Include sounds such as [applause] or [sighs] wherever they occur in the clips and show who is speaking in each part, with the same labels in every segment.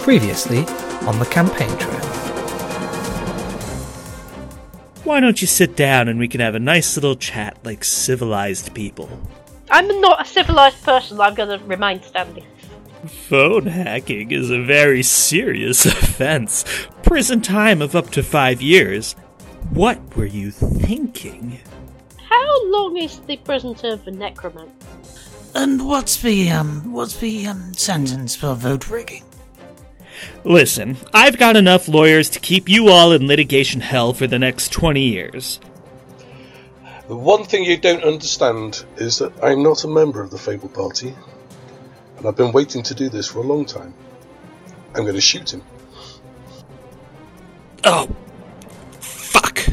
Speaker 1: Previously on the campaign trail.
Speaker 2: Why don't you sit down and we can have a nice little chat like civilized people?
Speaker 3: I'm not a civilized person. I'm going to remain standing.
Speaker 2: Phone hacking is a very serious [laughs] offense. Prison time of up to five years. What were you thinking?
Speaker 3: How long is the prison term for necromancy?
Speaker 4: And what's the um what's the um sentence for vote rigging?
Speaker 2: Listen, I've got enough lawyers to keep you all in litigation hell for the next 20 years.
Speaker 5: The one thing you don't understand is that I'm not a member of the Fable Party, and I've been waiting to do this for a long time. I'm going to shoot him.
Speaker 2: Oh, fuck.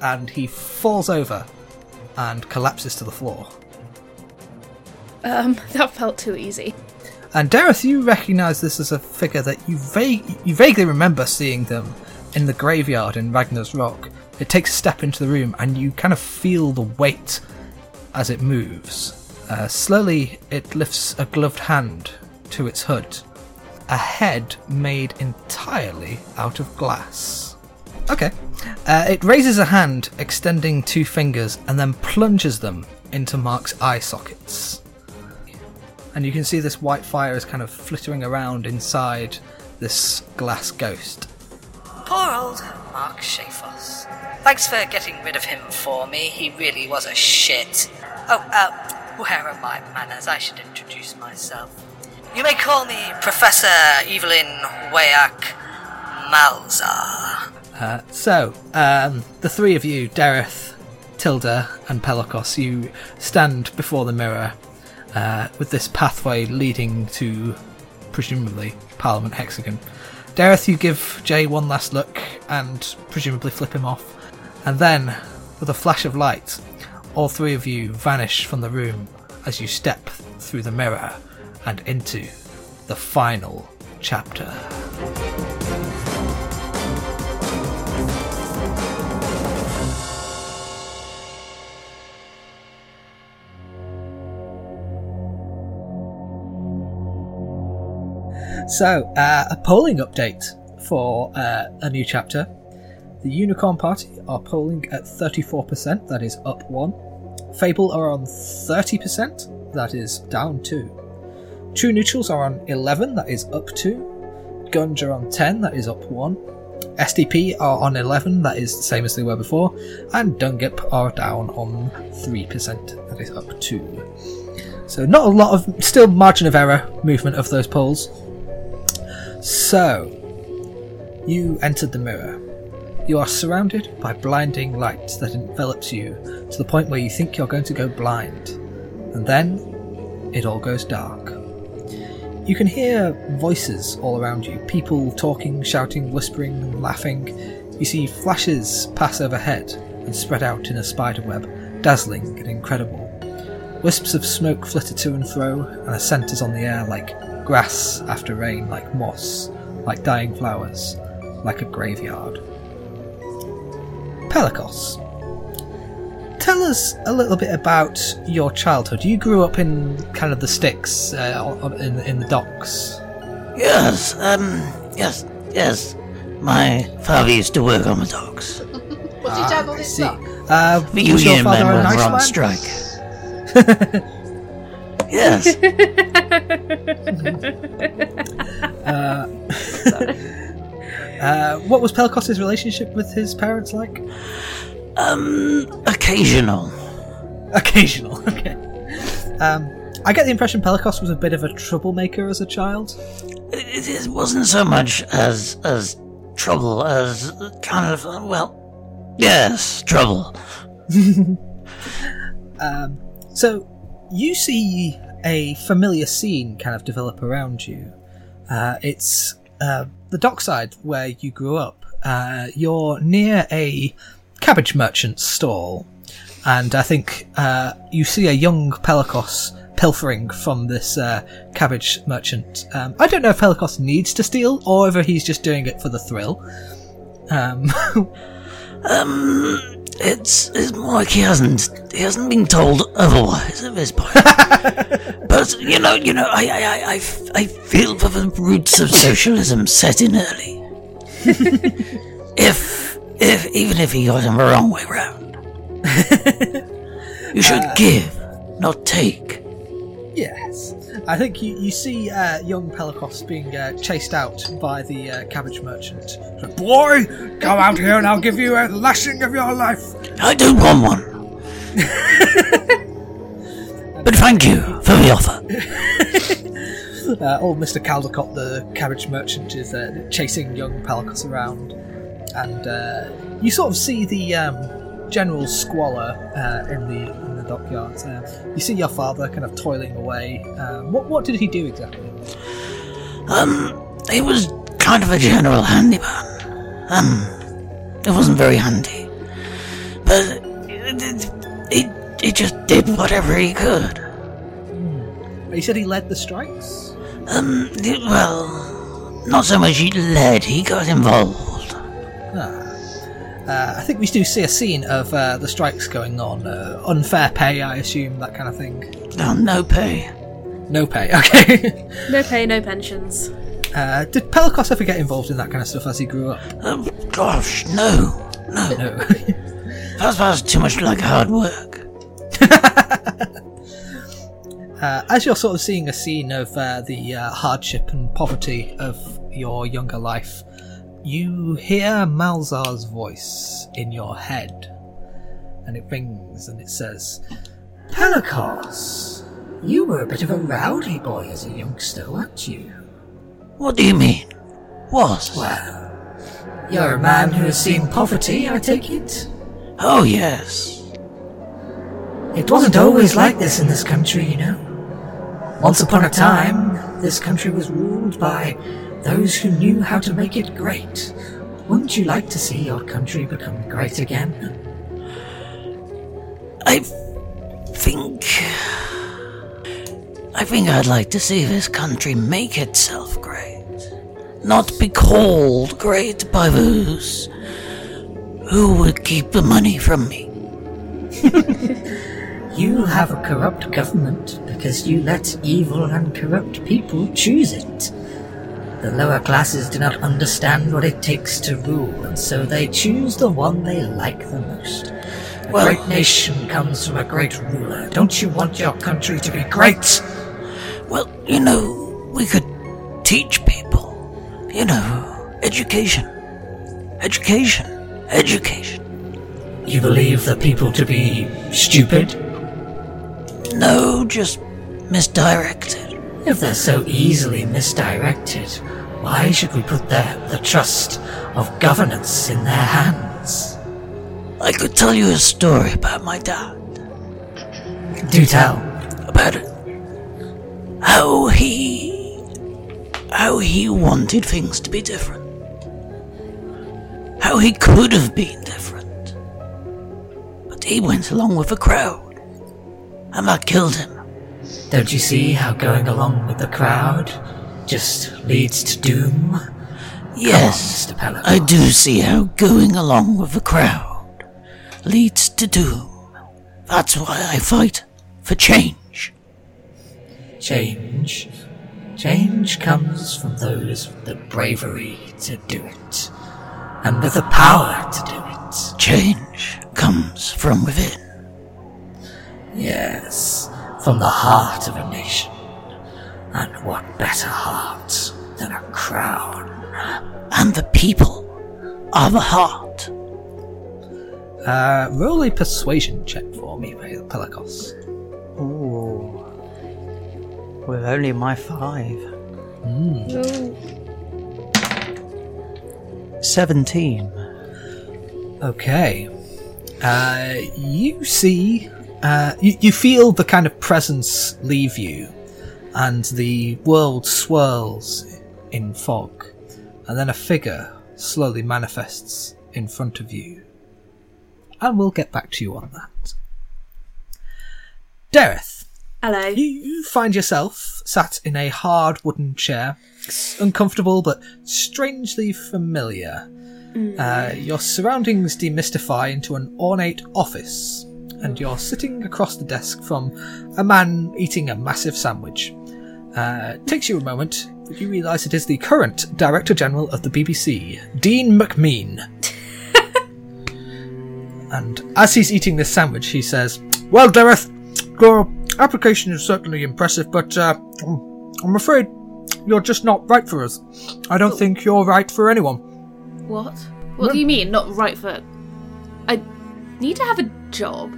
Speaker 1: And he falls over and collapses to the floor.
Speaker 6: Um, [laughs] that felt too easy.
Speaker 1: And Dareth, you recognise this as a figure that you vague you vaguely remember seeing them in the graveyard in Ragnar's Rock. It takes a step into the room, and you kind of feel the weight as it moves. Uh, slowly, it lifts a gloved hand to its hood, a head made entirely out of glass. Okay. Uh, it raises a hand, extending two fingers, and then plunges them into Mark's eye sockets and you can see this white fire is kind of flittering around inside this glass ghost.
Speaker 4: Poor old Mark Shafos. Thanks for getting rid of him for me. He really was a shit. Oh, uh, where are my manners? I should introduce myself. You may call me Professor Evelyn Wayak Malzar.
Speaker 1: Uh, so, um, the three of you, Dareth, Tilda, and Pelokos, you stand before the mirror uh, with this pathway leading to presumably Parliament Hexagon. Dareth, you give Jay one last look and presumably flip him off, and then, with a flash of light, all three of you vanish from the room as you step through the mirror and into the final chapter. So, uh, a polling update for uh, a new chapter. The Unicorn Party are polling at 34%, that is up 1. Fable are on 30%, that is down 2. True Neutrals are on 11, that is up 2. Gunge are on 10, that is up 1. SDP are on 11, that is the same as they were before. And Dungip are down on 3%, that is up 2. So, not a lot of, still margin of error movement of those polls. So, you entered the mirror. You are surrounded by blinding light that envelops you to the point where you think you're going to go blind. And then, it all goes dark. You can hear voices all around you people talking, shouting, whispering, and laughing. You see flashes pass overhead and spread out in a spiderweb, dazzling and incredible. Wisps of smoke flitter to and fro, and a scent is on the air like grass after rain, like moss, like dying flowers, like a graveyard. Pelagos, tell us a little bit about your childhood. You grew up in kind of the sticks, uh, in, in the docks.
Speaker 4: Yes, um, yes, yes. My father used to work on the docks.
Speaker 7: What's your dad on his
Speaker 1: see.
Speaker 7: dock?
Speaker 1: Uh,
Speaker 4: The
Speaker 1: was your
Speaker 4: Union
Speaker 1: father
Speaker 4: men
Speaker 1: an
Speaker 4: were on strike. [laughs] yes. [laughs] [laughs]
Speaker 1: Uh, what was Pelagos' relationship with his parents like?
Speaker 4: Um, occasional.
Speaker 1: Occasional, [laughs] okay. Um, I get the impression Pelagos was a bit of a troublemaker as a child.
Speaker 4: It, it wasn't so much as as trouble as kind of uh, well, yes, trouble.
Speaker 1: um, So you see a familiar scene kind of develop around you. Uh, it's uh, the dockside where you grew up. Uh, you're near a cabbage merchant's stall, and I think uh, you see a young Pelagos pilfering from this uh, cabbage merchant. Um, I don't know if Pelagos needs to steal or whether he's just doing it for the thrill. Um, [laughs]
Speaker 4: Um, it's it's more like he hasn't he hasn't been told otherwise at this point. [laughs] but
Speaker 6: you know, you know, I, I, I, I f- I feel for the roots of socialism set in early. [laughs] if, if, even if he got him the wrong way round, [laughs] you should uh, give, not take.
Speaker 1: Yes. I think you, you see uh, young Pelikos being uh, chased out by the uh, cabbage merchant. Boy, come out here and I'll give you a lashing of your life.
Speaker 6: I don't want one. [laughs] but thank you for the offer. [laughs]
Speaker 1: Uh, old Mr. Caldecott, the cabbage merchant, is uh, chasing young Pelikos around. And uh, you sort of see the um, general squalor uh, in the in the dockyard. Uh, you see your father kind of toiling away. Um, what, what did he do exactly?
Speaker 6: Um, he was kind of a general handyman. Um, it wasn't very handy. But he, he just did whatever he could.
Speaker 1: He said he led the strikes.
Speaker 6: Um, well, not so much he led, he got involved.
Speaker 1: Uh, I think we do see a scene of uh, the strikes going on. Uh, unfair pay, I assume, that kind of thing.
Speaker 6: Oh, no pay.
Speaker 1: No pay, [laughs] okay.
Speaker 7: No pay, no pensions.
Speaker 1: uh, did Pelikos ever get involved in that kind of stuff as he grew up?
Speaker 6: Oh, gosh, no. No.
Speaker 1: No. [laughs]
Speaker 6: That was too much like hard work. [laughs]
Speaker 1: uh, as you're sort of seeing a scene of uh, the uh, hardship and poverty of your younger life, you hear Malzar's voice in your head. And it rings and it says,
Speaker 8: Pelikos, you were a bit of a rowdy boy as a youngster, weren't you?
Speaker 6: What do you mean? Was?
Speaker 8: Well, you're a man who has seen poverty, I take it?
Speaker 6: Oh, yes.
Speaker 8: It wasn't always like this in this country, you know. Once upon a time, this country was ruled by those who knew how to make it great. Wouldn't you like to see your country become great again?
Speaker 6: I think. I think I'd like to see this country make itself great. Not be called great by those who would keep the money from me. [laughs]
Speaker 8: You have a corrupt government because you let evil and corrupt people choose it. The lower classes do not understand what it takes to rule, and so they choose the one they like the most. A
Speaker 6: Well-
Speaker 8: great nation comes from a great ruler. Don't you want your country to be great?
Speaker 6: Well, you know, we could teach people. You know, education. Education. Education.
Speaker 8: You believe the people to be stupid?
Speaker 6: No, just misdirected.
Speaker 8: If they're so easily misdirected, why should we put their, the trust of governance in their hands?
Speaker 6: I could tell you a story about my dad.
Speaker 8: Do tell.
Speaker 6: About it. How he. How he wanted things to be different. How he could have been different. But he went along with the crowd. And that killed him.
Speaker 8: Don't you see how going along with the crowd just leads to doom?
Speaker 6: Yes,
Speaker 8: Mr. Pellicott.
Speaker 6: I do see how going along with the crowd leads to doom. That's why I fight for change.
Speaker 8: Change. Change comes from those with the bravery to do it, and with the power to do it.
Speaker 6: Change comes from within.
Speaker 8: Yes, from the heart of a nation. And what better heart than a crown?
Speaker 6: And the people are the heart.
Speaker 1: Uh, roll a persuasion check for me, Pelikos.
Speaker 9: Ooh. With only my five.
Speaker 7: No.
Speaker 9: 17.
Speaker 1: Okay. Uh, you see, uh, you, you feel the kind of presence leave you, and the world swirls in fog, and then a figure slowly manifests in front of you. And we'll get back to you on that. Dareth,
Speaker 7: Hello.
Speaker 1: you find yourself sat in a hard wooden chair. It's uncomfortable but strangely familiar. Uh, your surroundings demystify into an ornate office. And you're sitting across the desk from a man eating a massive sandwich. Uh, it takes you a moment, but you realise it is the current Director General of the BBC, Dean McMean. [laughs] and as he's eating this sandwich, he says, Well, Dareth, your application is certainly impressive, but uh, I'm- I'm afraid you're just not right for us. I don't think you're right for anyone.
Speaker 7: What? What do you mean, not right for. I need to have a job.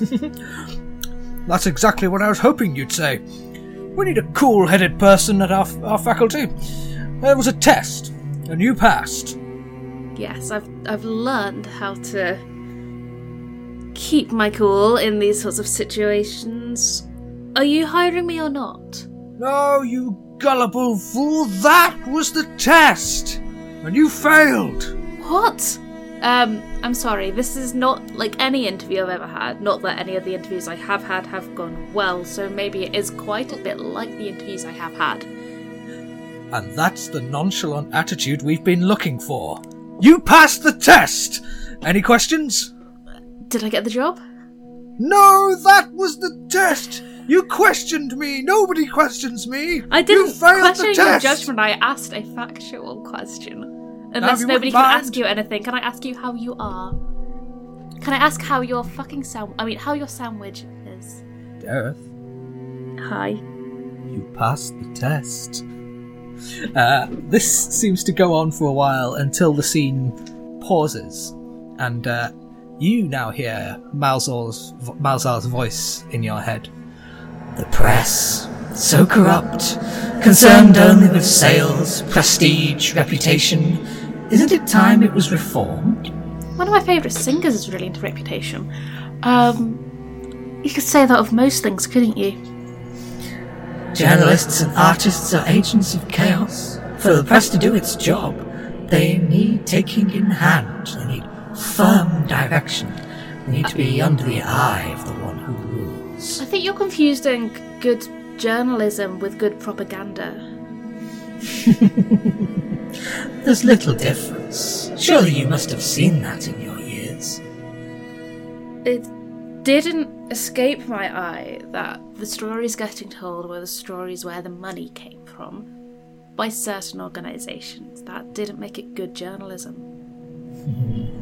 Speaker 7: [laughs]
Speaker 1: That's exactly what I was hoping you'd say. We need a cool headed person at our, our faculty. There was a test, and you passed.
Speaker 7: Yes, I've I've learned how to keep my cool in these sorts of situations. Are you hiring me or not?
Speaker 1: No, you gullible fool, that was the test! And you failed!
Speaker 7: What? Um, I'm sorry, this is not like any interview I've ever had. Not that any of the interviews I have had have gone well, so maybe it is quite a bit like the interviews I have had.
Speaker 1: And that's the nonchalant attitude we've been looking for. You passed the test! Any questions?
Speaker 7: Did I get the job?
Speaker 1: No, that was the test! You questioned me! Nobody questions me!
Speaker 7: I didn't
Speaker 1: you failed
Speaker 7: question
Speaker 1: the
Speaker 7: your judgment. I asked a factual question.
Speaker 1: Now,
Speaker 7: Unless nobody can
Speaker 1: mind-
Speaker 7: ask you anything, can I ask you how you are? Can I ask how your fucking sound? I mean, how your sandwich is?
Speaker 1: Gareth,
Speaker 7: Hi.
Speaker 1: you passed the test. Uh, this seems to go on for a while until the scene pauses, and uh, you now hear Malzar's, Malzar's voice in your head.
Speaker 8: The press, so corrupt, concerned only with sales, prestige, reputation. Isn't it time it was reformed?
Speaker 7: One of my favourite singers is really into reputation. Um, you could say that of most things, couldn't you?
Speaker 8: Journalists and artists are agents of chaos. For the press to do its job, they need taking in hand. They need firm direction. They need to be under the eye of the one who rules.
Speaker 7: I think you're confusing good journalism with good propaganda. [laughs]
Speaker 8: There's little difference. Surely you must have seen that in your years.
Speaker 7: It didn't escape my eye that the stories getting told were the stories where the money came from by certain organisations. That didn't make it good journalism. [laughs]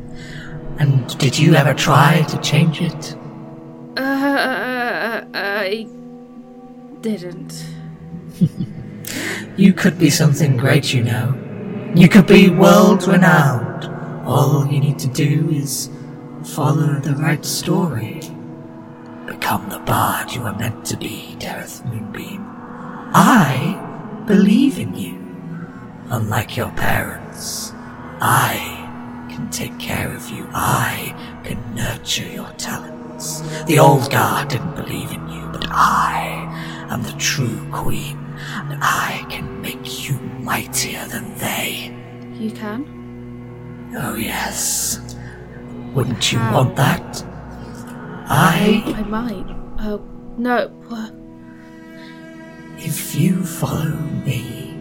Speaker 8: And did you ever try to change it?
Speaker 7: Uh, I didn't. [laughs]
Speaker 8: You could be something great, you know. You could be world renowned. All you need to do is follow the right story. Become the bard you were meant to be, Dareth Moonbeam. I believe in you. Unlike your parents, I can take care of you. I can nurture your talents. The old guard didn't believe in you, but I am the true queen, and I can make you mightier than they.
Speaker 7: You can?
Speaker 8: Oh, yes. Wouldn't you want that? I,
Speaker 7: I might. Oh, no.
Speaker 8: If you follow me,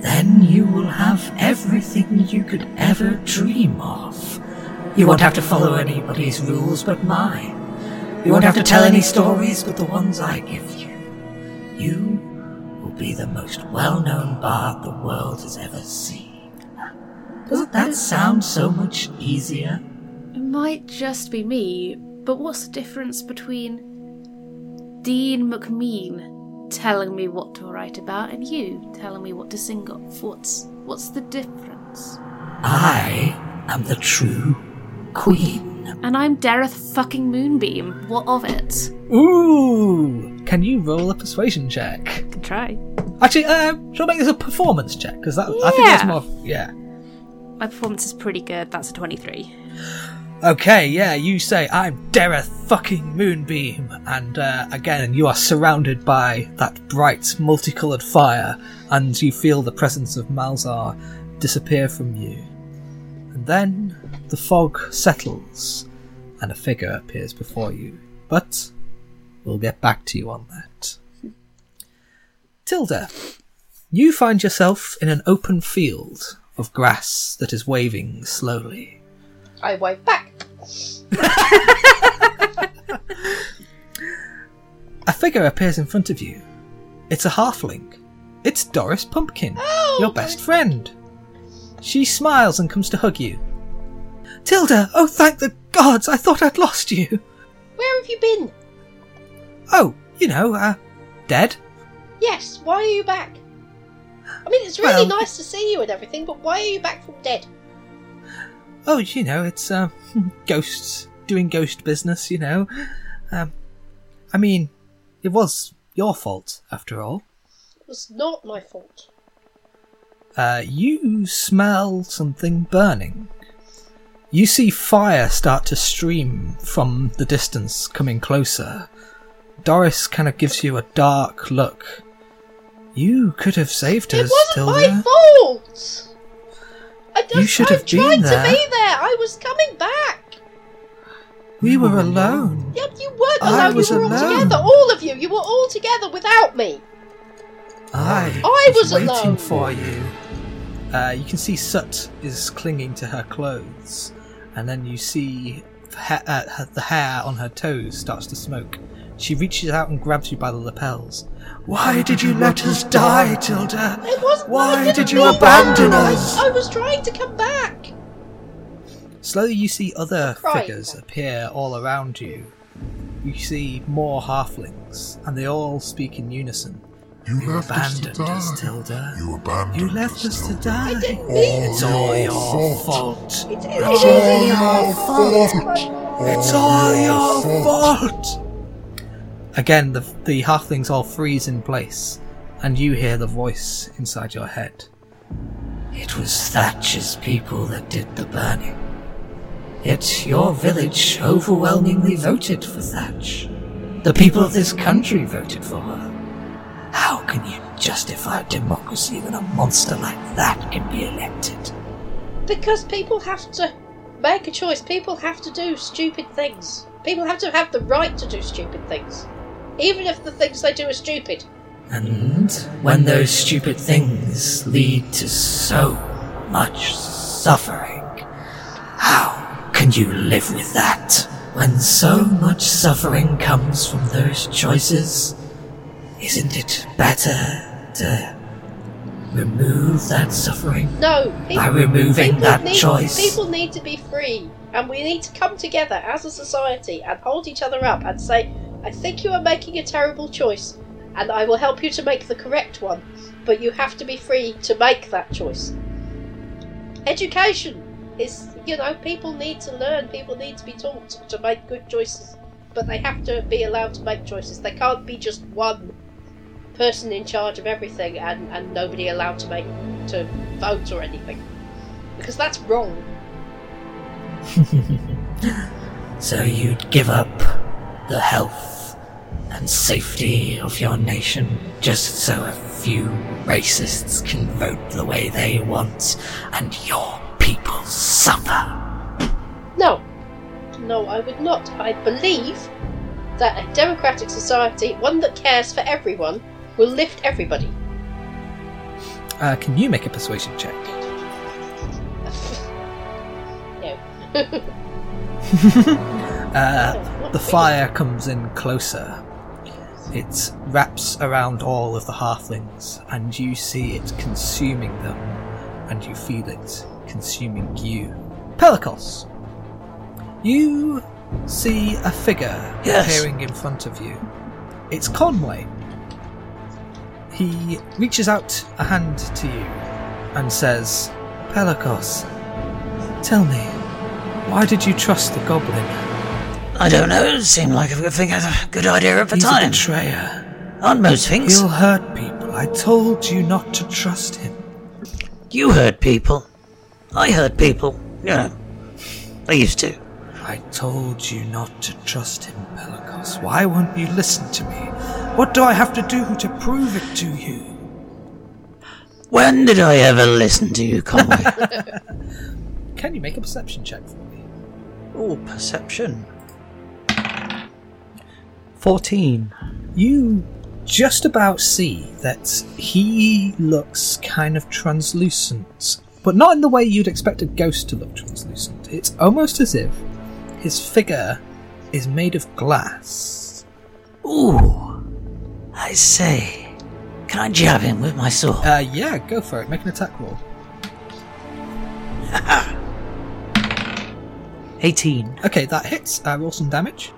Speaker 8: then you will have everything you could ever dream of. You won't have to follow anybody's rules but mine. You won't have to tell any stories but the ones I give you. You be the most well known bard the world has ever seen. Doesn't that sound so much easier?
Speaker 7: It might just be me, but what's the difference between Dean McMean telling me what to write about and you telling me what to sing of? What's what's the difference?
Speaker 8: I am the true queen.
Speaker 7: And I'm Dareth fucking Moonbeam. What of it?
Speaker 1: Ooh! Can you roll a persuasion check?
Speaker 7: Can try.
Speaker 1: Actually, um, shall I make this a performance check? Because that I think that's
Speaker 7: Yeah.
Speaker 1: more. Yeah.
Speaker 7: My performance is pretty good. That's a 23.
Speaker 1: Okay, yeah, you say, I'm Dareth fucking Moonbeam, and uh, again, you are surrounded by that bright, multicoloured fire, and you feel the presence of Malzar disappear from you. And then the fog settles, and a figure appears before you. But we'll get back to you on that. Tilda, you find yourself in an open field of grass that is waving slowly.
Speaker 10: I wave back.
Speaker 1: A figure appears in front of you. It's a halfling. It's Doris Pumpkin, oh, your best friend. She smiles and comes to hug you. Tilda, oh thank the gods, I thought I'd lost you.
Speaker 10: Where have you been?
Speaker 1: Oh, you know, uh, dead.
Speaker 10: Yes, why are you back? I mean, it's really
Speaker 1: Well-
Speaker 10: nice to see you and everything, but why are you back from dead?
Speaker 1: Oh, you know, it's, uh, [laughs] ghosts, doing ghost business, you know. Um, I mean, it was your fault, after all.
Speaker 10: It was not my fault.
Speaker 1: Uh, you smell something burning. You see fire start to stream from the distance, coming closer. Doris kind of gives you a dark look. You could have saved
Speaker 10: her.
Speaker 1: It
Speaker 10: wasn't
Speaker 1: Tilda.
Speaker 10: my fault! I just
Speaker 1: You should
Speaker 10: I
Speaker 1: have been
Speaker 10: tried
Speaker 1: there.
Speaker 10: to be there. I was coming back.
Speaker 1: We were alone.
Speaker 10: Yeah, you weren't
Speaker 1: I
Speaker 10: alone.
Speaker 1: was
Speaker 10: you were
Speaker 1: alone.
Speaker 10: all together. All of you. You were all together without me.
Speaker 1: I,
Speaker 10: I was
Speaker 1: waiting
Speaker 10: alone.
Speaker 1: for you. Uh, you can see Sut is clinging to her clothes, and then you see ha- uh, the hair on her toes starts to smoke. She reaches out and grabs you by the lapels. Why did you let us die, Tilda?
Speaker 10: It wasn't.
Speaker 1: Why did you abandon
Speaker 10: that.
Speaker 1: us?
Speaker 10: I, I was trying to come back.
Speaker 1: Slowly, you see other figures appear all around you. You see more halflings, and they all speak in unison.
Speaker 11: You,
Speaker 1: You
Speaker 11: left us to
Speaker 1: abandoned
Speaker 11: die.
Speaker 1: us, Tilda.
Speaker 11: You abandoned us.
Speaker 1: You left us to die.
Speaker 10: I didn't mean
Speaker 1: It's all your
Speaker 11: fault.
Speaker 1: fault.
Speaker 10: It, it,
Speaker 11: It's
Speaker 10: it
Speaker 11: all your fault.
Speaker 1: It's all your fault. Again, the the halflings all freeze in place, and you hear the voice inside your head. It was Thatcher's people that did the burning. Yet your village overwhelmingly voted for Thatch. The people of this country voted for her. How can you justify democracy when a monster like that can be elected?
Speaker 10: Because people have to make a choice. People have to do stupid things. People have to have the right to do stupid things. Even if the things they do are stupid.
Speaker 8: And when those stupid things lead to so much suffering, how can you live with that? When so much suffering comes from those choices, isn't it better to remove that suffering?
Speaker 10: No, people,
Speaker 8: By removing
Speaker 10: people
Speaker 8: that
Speaker 10: need,
Speaker 8: choice.
Speaker 10: People need to be free, and we need to come together as a society and hold each other up and say, "I think you are making a terrible choice, and I will help you to make the correct one, but you have to be free to make that choice." Education is, you know, people need to learn. People need to be taught to make good choices, but they have to be allowed to make choices. They can't be just one person in charge of everything and, and nobody allowed to make to vote or anything because that's wrong [laughs]
Speaker 8: So you'd give up the health and safety of your nation just so a few racists can vote the way they want and your people suffer.
Speaker 10: no no i would not i believe that a democratic society one that cares for everyone will lift everybody
Speaker 1: Uh, can you make a persuasion check? [laughs]
Speaker 10: no [laughs]
Speaker 1: Uh, [laughs] the fire comes in closer. It wraps around all of the halflings, and you see it consuming them, and you feel it consuming you. Pelikos, you see a figure
Speaker 6: Yes.
Speaker 1: appearing in front of you. It's Conway. He reaches out a hand to you and says, Pelikos, tell me, why did you trust the goblin?
Speaker 6: I don't know. It seemed like a good thing, a good idea at the
Speaker 1: He's a
Speaker 6: time.
Speaker 1: betrayer.
Speaker 6: Aren't most things?
Speaker 1: He'll hurt people. I told you not to trust him.
Speaker 6: You hurt people. I hurt people. You know. I used to.
Speaker 1: I told you not to trust him, Pelikos. Why won't you listen to me? What do I have to do to prove it to you?
Speaker 6: When did I ever listen to you, Conway? [laughs]
Speaker 1: Can you make a perception check for me?
Speaker 9: Oh, perception. 14.
Speaker 1: You just about see that he looks kind of translucent, but not in the way you'd expect a ghost to look translucent. It's almost as if his figure is made of glass.
Speaker 6: Ooh, I say. Can I jab him with my sword?
Speaker 1: Uh, yeah, go for it. Make an attack roll. [laughs]
Speaker 9: 18.
Speaker 1: Okay, that hits. Uh, roll some damage.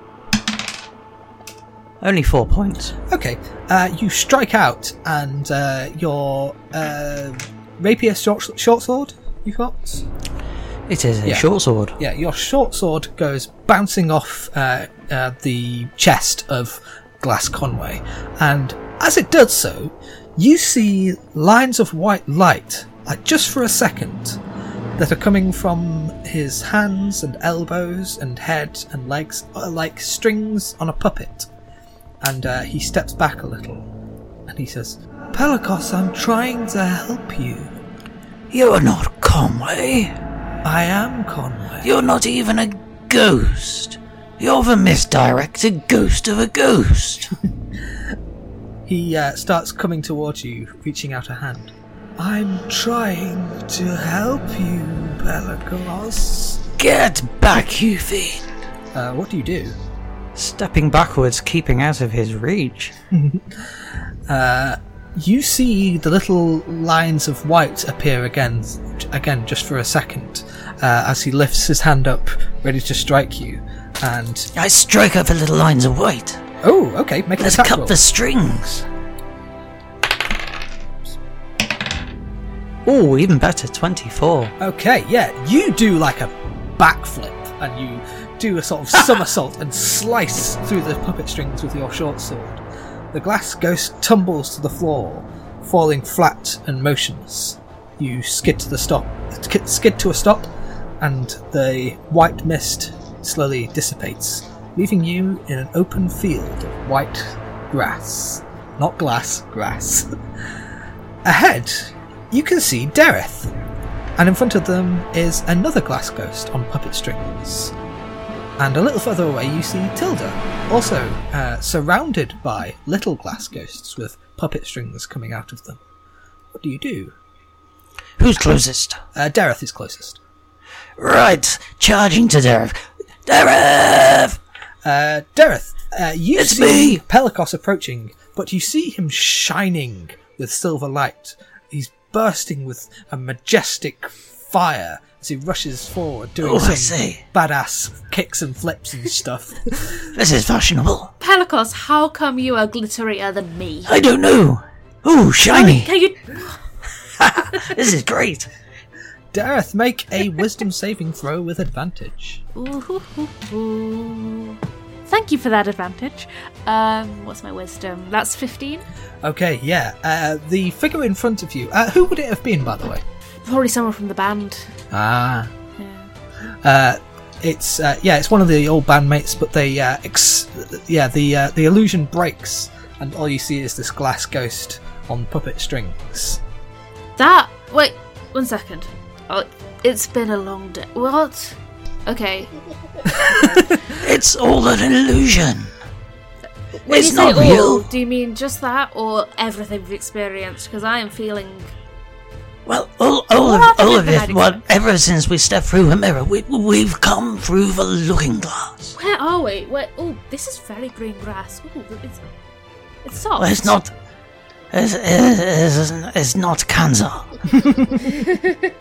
Speaker 9: Only four points.
Speaker 1: Okay, uh, you strike out, and uh, your uh, rapier short, short sword you've got.
Speaker 9: It is a
Speaker 1: Yeah.
Speaker 9: short sword.
Speaker 1: Yeah, your short sword goes bouncing off uh, uh, the chest of Glass Conway, and as it does so, you see lines of white light, like just for a second, that are coming from his hands and elbows and head and legs, like strings on a puppet. And uh, he steps back a little, and he says, "Pelikos, I'm trying to help you.
Speaker 6: You're not Conway.
Speaker 1: I am Conway."
Speaker 6: You're not even a ghost. You're the misdirected ghost of a ghost. [laughs]
Speaker 1: He uh, starts coming towards you, reaching out a hand. I'm trying to help you, Pelagos.
Speaker 6: Get back, you fiend.
Speaker 1: Uh, what do you do?
Speaker 9: Stepping backwards, keeping out of his reach. [laughs]
Speaker 1: Uh, you see the little lines of white appear again, again just for a second, uh, as he lifts his hand up, ready to strike you. And
Speaker 6: I strike over little lines of white.
Speaker 1: oh, okay, make
Speaker 6: Let's cut
Speaker 1: roll.
Speaker 6: the strings.
Speaker 9: Oh, even better, 24.
Speaker 1: Okay, yeah, you do like a backflip and you do a sort of somersault and slice through the puppet strings with your short sword. The glass ghost tumbles to the floor, falling flat and motionless. You skid to the stop, skid to a stop, and the white mist slowly dissipates, leaving you in an open field of white grass, not glass, grass. [laughs] Ahead, you can see Dereth, and in front of them is another glass ghost on puppet strings. And a little further away, you see Tilda, also uh, surrounded by little glass ghosts with puppet strings coming out of them. What do you do?
Speaker 6: Who's closest?
Speaker 1: Uh, Dereth is closest.
Speaker 6: Right, charging to Derek. Derek!
Speaker 1: Uh, Dereth, uh, you
Speaker 6: It's
Speaker 1: see
Speaker 6: me!
Speaker 1: Pelikos approaching, but you see him shining with silver light. He's bursting with a majestic fire as he rushes forward, doing
Speaker 6: Oh, I
Speaker 1: some badass kicks and flips and stuff. [laughs]
Speaker 6: This is fashionable.
Speaker 7: Pelikos, how come you are glitterier than me?
Speaker 6: I don't know. Ooh, shiny.
Speaker 7: Can you? [laughs]
Speaker 6: This is great.
Speaker 1: Dareth, make a wisdom saving throw with advantage.
Speaker 7: Ooh, hoo, hoo, hoo. Thank you for that advantage. Um, what's my wisdom? That's fifteen.
Speaker 1: Okay, yeah. Uh, the figure in front of you. Uh, who would it have been, by the way?
Speaker 7: Probably someone from the band.
Speaker 1: Ah.
Speaker 7: Yeah.
Speaker 1: Uh, it's uh, yeah, it's one of the old bandmates, but they uh, ex- yeah the uh, the illusion breaks, and all you see is this glass ghost on puppet strings.
Speaker 7: That. Wait, one second. Oh, it's been a long day. What? Okay. [laughs]
Speaker 6: It's all an illusion.
Speaker 7: When
Speaker 6: It's
Speaker 7: you say
Speaker 6: not
Speaker 7: all,
Speaker 6: real.
Speaker 7: do you mean just that, or everything we've experienced? Because I am feeling.
Speaker 6: Well, all, all
Speaker 7: What
Speaker 6: of, all of it,
Speaker 7: hiding
Speaker 6: well, ever since we stepped through a mirror, we, we've come through the looking glass.
Speaker 7: Where are we? Where? Oh, this is very green grass. Ooh, it's. It's soft.
Speaker 6: Well, it's not. It's, it's, it's not cancer. [laughs]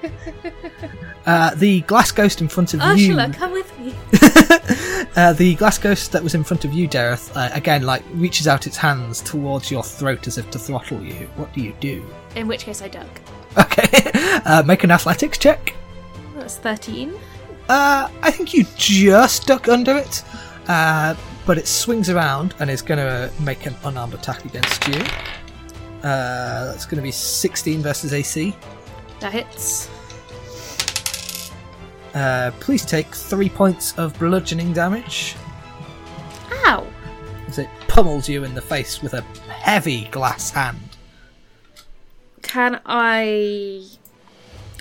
Speaker 1: Uh, the glass ghost in front of you.
Speaker 7: Ursula, come with me. [laughs]
Speaker 1: Uh, the glass ghost that was in front of you, Dareth, uh, again, like reaches out its hands towards your throat as if to throttle you. What do you do?
Speaker 7: In which case, I duck. [laughs]
Speaker 1: Okay, uh, make an athletics check.
Speaker 7: That's thirteen.
Speaker 1: Uh, I think you just duck under it, uh, but it swings around and is going to make an unarmed attack against you. Uh, that's going to be 16 versus AC.
Speaker 7: That hits.
Speaker 1: Uh, please take three points of bludgeoning damage
Speaker 7: Ow!
Speaker 1: as it pummels you in the face with a heavy glass hand.
Speaker 7: Can I?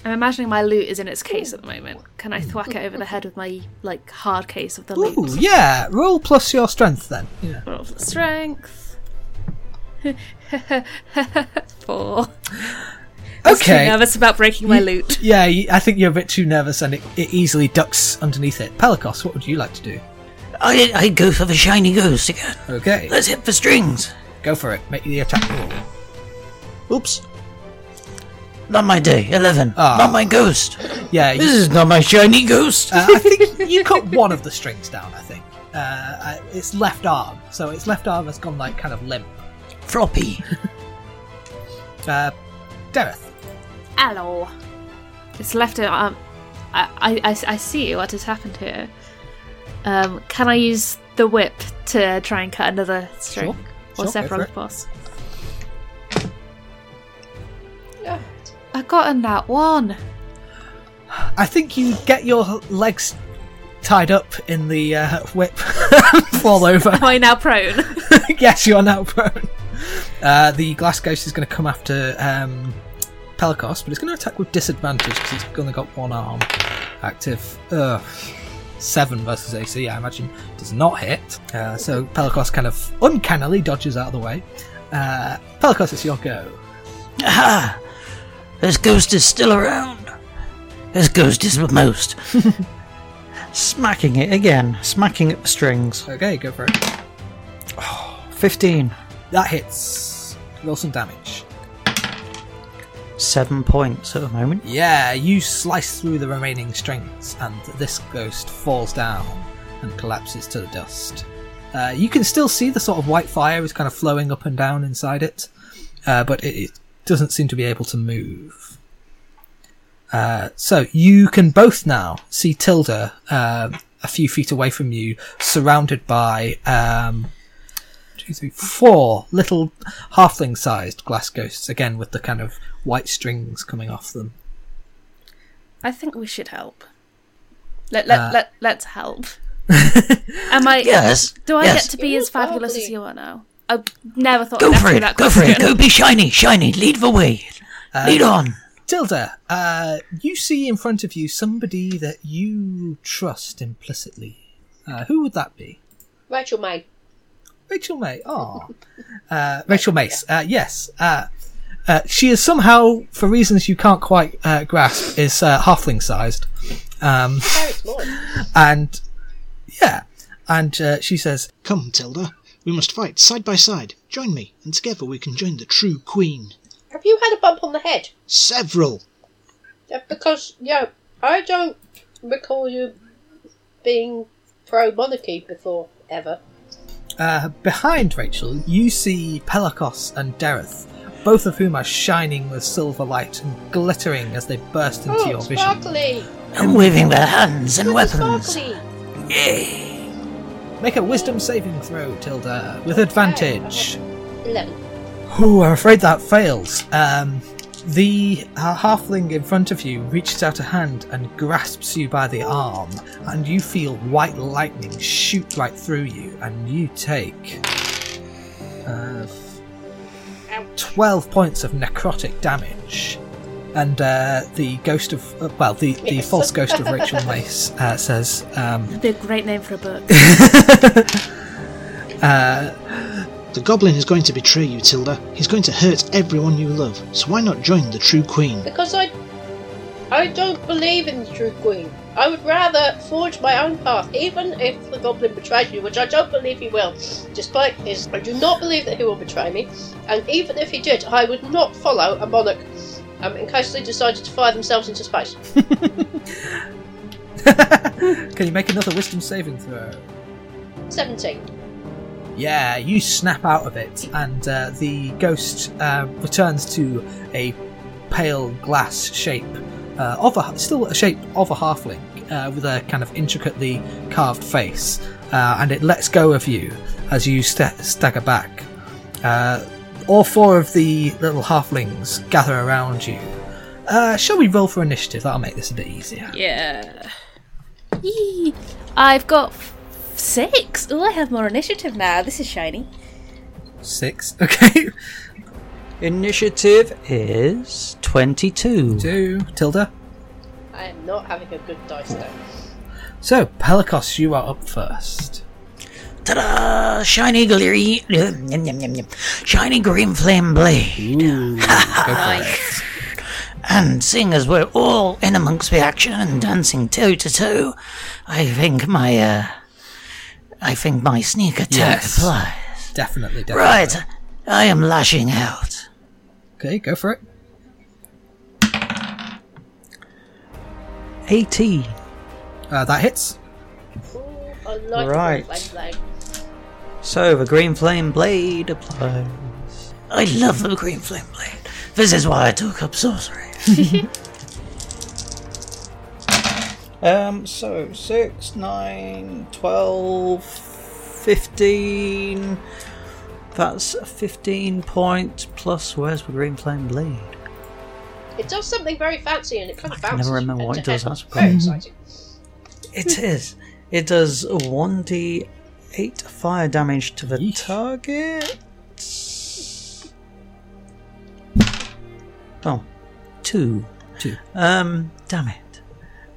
Speaker 7: I'm imagining my lute is in its case at the moment. Can I thwack it over the head with my like hard case of the lute?
Speaker 1: Ooh, yeah, roll plus your strength then. Yeah.
Speaker 7: Roll for strength. [laughs] Four. I was too
Speaker 1: Okay.
Speaker 7: nervous about breaking my lute.
Speaker 1: Yeah, I think you're a bit too nervous and it, it easily ducks underneath it. Pelikos, what would you like to do?
Speaker 6: I I go for the shiny ghost again.
Speaker 1: Okay,
Speaker 6: Let's hit the strings.
Speaker 1: go for it. Make the attack roll.
Speaker 6: Oops. Not my day. Eleven.
Speaker 1: Ah.
Speaker 6: Not my ghost.
Speaker 1: Yeah,
Speaker 6: This is not my shiny ghost.
Speaker 1: uh, I think you cut one of the strings down, I think. Uh, uh, its left arm. So its left arm has gone like kind of limp.
Speaker 6: Floppy. [laughs]
Speaker 1: Uh, Dareth.
Speaker 7: Hello. It's left it. Um, I, I, I, I see what has happened here. Um, can I use the whip to try and cut another string?
Speaker 1: Sure.
Speaker 7: Or
Speaker 1: Sure, go
Speaker 7: several,
Speaker 1: for
Speaker 7: of course.
Speaker 10: Yeah.
Speaker 7: I got a nat one.
Speaker 1: I think you get your legs tied up in the uh, whip, [laughs] fall over.
Speaker 7: Am I now prone? [laughs]
Speaker 1: yes, you are now prone. Uh, the glass ghost is going to come after um, Pelikos, but it's going to attack with disadvantage because it's only got one arm active. Ugh. Seven versus AC, I imagine, does not hit. Uh, so Pelikos kind of uncannily dodges out of the way. Uh, Pelikos, it's your go.
Speaker 6: Aha! [clears throat] [laughs] This ghost is still around. This ghost is the most. [laughs]
Speaker 9: Smacking it again. Smacking at the strings.
Speaker 1: Okay, go for it. [sighs]
Speaker 9: 15.
Speaker 1: That hits. Roll some damage.
Speaker 9: Seven points at the moment.
Speaker 1: Yeah, you slice through the remaining strings, and this ghost falls down and collapses to the dust. Uh, you can still see the sort of white fire is kind of flowing up and down inside it, uh, but it, it doesn't seem to be able to move. Uh, so you can both now see Tilda um a few feet away from you, surrounded by um, two, three, four little halfling-sized glass ghosts, again with the kind of white strings coming off them.
Speaker 7: I think we should help. Let let
Speaker 1: Uh,
Speaker 7: let let's help. Am I? [laughs]
Speaker 6: Yes,
Speaker 7: Do I
Speaker 6: yes.
Speaker 7: get to be as fabulous
Speaker 10: lovely.
Speaker 7: as you are now? I never thought.
Speaker 6: Go
Speaker 7: I'd
Speaker 6: for it.
Speaker 7: that
Speaker 6: Go for it. Go be shiny. Shiny. Lead the way. Lead on.
Speaker 1: Tilda, uh, you see in front of you somebody that you trust implicitly. Uh, who would that be?
Speaker 10: Rachel May.
Speaker 1: Rachel May. Oh, [laughs] uh, Rachel Mace. Uh, yes. Uh, uh, she is somehow, for reasons you can't quite uh, grasp, is uh, halfling sized, um, [laughs] and yeah, and uh, she says,
Speaker 11: Come, Tilda. We must fight side by side. Join me, and together we can join the true queen.
Speaker 10: Have you had a bump on the head?
Speaker 11: Several.
Speaker 10: Yeah, because, yeah, I don't recall you being pro monarchy before, ever.
Speaker 1: uh, behind Rachel, you see Pelikos and Dereth, both of whom are shining with silver light and glittering as they burst into
Speaker 10: oh,
Speaker 1: your vision.
Speaker 10: sparkly!
Speaker 6: And waving their hands and
Speaker 10: Look
Speaker 6: weapons.
Speaker 10: Sparkly!
Speaker 6: Yay.
Speaker 1: Make a wisdom saving throw, Tilda, with advantage.
Speaker 10: 11.
Speaker 1: Ooh, I'm afraid that fails. Um, the uh, halfling in front of you reaches out a hand and grasps you by the arm, and you feel white lightning shoot right through you, and you take uh, 12 points of necrotic damage. And uh, the ghost of, uh, well, the, the
Speaker 10: Yes.
Speaker 1: false ghost of Rachel [laughs] Mace uh, says, um,
Speaker 7: That'd be a great name for a book. [laughs]
Speaker 1: uh,
Speaker 11: The goblin is going to betray you, Tilda. He's going to hurt everyone you love. So why not join the true queen?
Speaker 10: Because I. I don't believe in the true queen. I would rather forge my own path, even if the goblin betrays me, which I don't believe he will. Despite his. I do not believe that he will betray me, and even if he did, I would not follow a monarch um, in case they decided to fire themselves into space. [laughs]
Speaker 1: can you make another wisdom saving throw?
Speaker 10: 17.
Speaker 1: Yeah, you snap out of it, and uh, the ghost uh, returns to a pale glass shape uh, of a still a shape of a halfling uh, with a kind of intricately carved face, uh, and it lets go of you as you sta stagger back. All four of the little halflings gather around you. Uh, shall we roll for initiative? That'll make this a bit easier.
Speaker 7: yeah. Yee. I've got f- six. Oh, I have more initiative now. This is shiny.
Speaker 1: Six. [laughs] Okay.
Speaker 9: Initiative is 22.
Speaker 1: Two. Tilda.
Speaker 10: I am not having a good dice day.
Speaker 1: So, Pelikos, you are up first.
Speaker 6: Ta-da! Shiny glittery, [clears throat] yum, yum, yum, yum. shiny green flame blade.
Speaker 1: Ooh, go. [laughs]
Speaker 6: And seeing as we're all in amongst the action and dancing toe to toe, I think my uh, I think my sneak attack
Speaker 1: Yes.
Speaker 6: applies.
Speaker 1: Definitely, definitely.
Speaker 6: Right, I am lashing out.
Speaker 1: Okay, go for it.
Speaker 9: 18.
Speaker 1: Uh, that hits.
Speaker 10: I like
Speaker 9: Right.
Speaker 10: the flame flame.
Speaker 9: So the green flame blade applies.
Speaker 6: I love the green flame blade. This is why I took up sorcery. [laughs]
Speaker 9: Um, so 6, 9, 12, 15. That's 15 points plus where's the green flame blade?
Speaker 10: It does something very fancy and it kind of
Speaker 9: can
Speaker 10: bounces.
Speaker 9: never remember what it does,
Speaker 10: to head.
Speaker 9: that's the
Speaker 10: very exciting.
Speaker 9: It is. It does 1d8 fire damage to the target. Oh, two.
Speaker 1: Two.
Speaker 9: Um, damn it.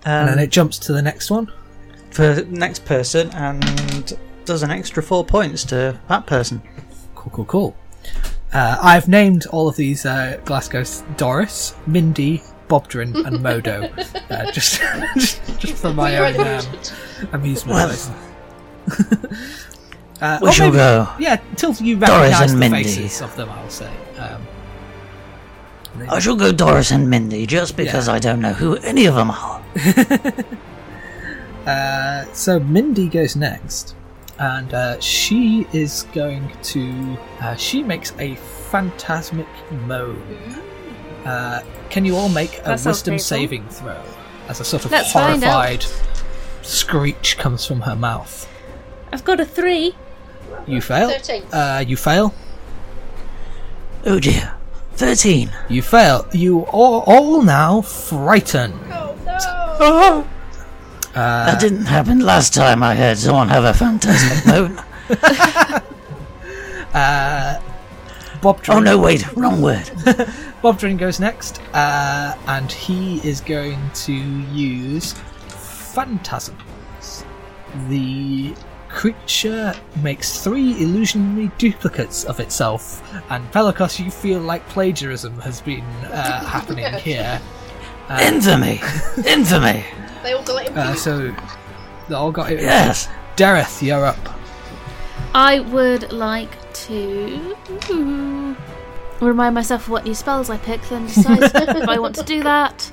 Speaker 1: and
Speaker 9: Um,
Speaker 1: then it jumps to the next one.
Speaker 9: for the next person and does an extra four points to that person.
Speaker 1: Cool, cool, cool. Uh, I've named all of these uh, Glasgow's Doris, Mindy, Bobdrin, and Modo. [laughs] uh, just, [laughs] just, just for my own um,
Speaker 10: amusement.
Speaker 1: amusement.
Speaker 6: Well,
Speaker 1: uh,
Speaker 6: we shall
Speaker 1: maybe-
Speaker 6: go.
Speaker 1: Yeah, until you
Speaker 6: Doris
Speaker 1: recognise
Speaker 6: and
Speaker 1: the
Speaker 6: Mindy.
Speaker 1: faces of them, I'll say. Um,
Speaker 6: I shall go Doris and Mindy just because I don't know who any of them are. [laughs]
Speaker 1: Uh, so Mindy goes next, and uh, she is going to. Uh, she makes a phantasmic moan. Uh, can you all make a
Speaker 7: That
Speaker 1: wisdom
Speaker 7: painful.
Speaker 1: saving throw? As a sort of
Speaker 7: Let's
Speaker 1: horrified screech comes from her mouth.
Speaker 7: I've got a three.
Speaker 1: You fail.
Speaker 10: Thirteen.
Speaker 1: Uh, you fail.
Speaker 6: Oh dear. 13.
Speaker 1: You fail. You are all now frightened.
Speaker 10: Oh no! [laughs]
Speaker 1: Uh,
Speaker 6: that didn't happen last time I heard someone have a fantastic [laughs] moan. [laughs]
Speaker 1: uh, Bob.
Speaker 6: Oh no, wait, wrong word.
Speaker 1: Bob Drin goes next, uh, and he is going to use Phantasms. The creature makes three illusionary duplicates of itself, and Pelicos, you feel like plagiarism has been uh, [laughs] happening here. Uh,
Speaker 6: Infamy! [laughs] Infamy!
Speaker 10: They all got it.
Speaker 1: uh, so they all got it.
Speaker 6: Yes.
Speaker 1: Dareth, you're up.
Speaker 7: I would like to remind myself of what new spells I pick, then decide [laughs] if I want to do that.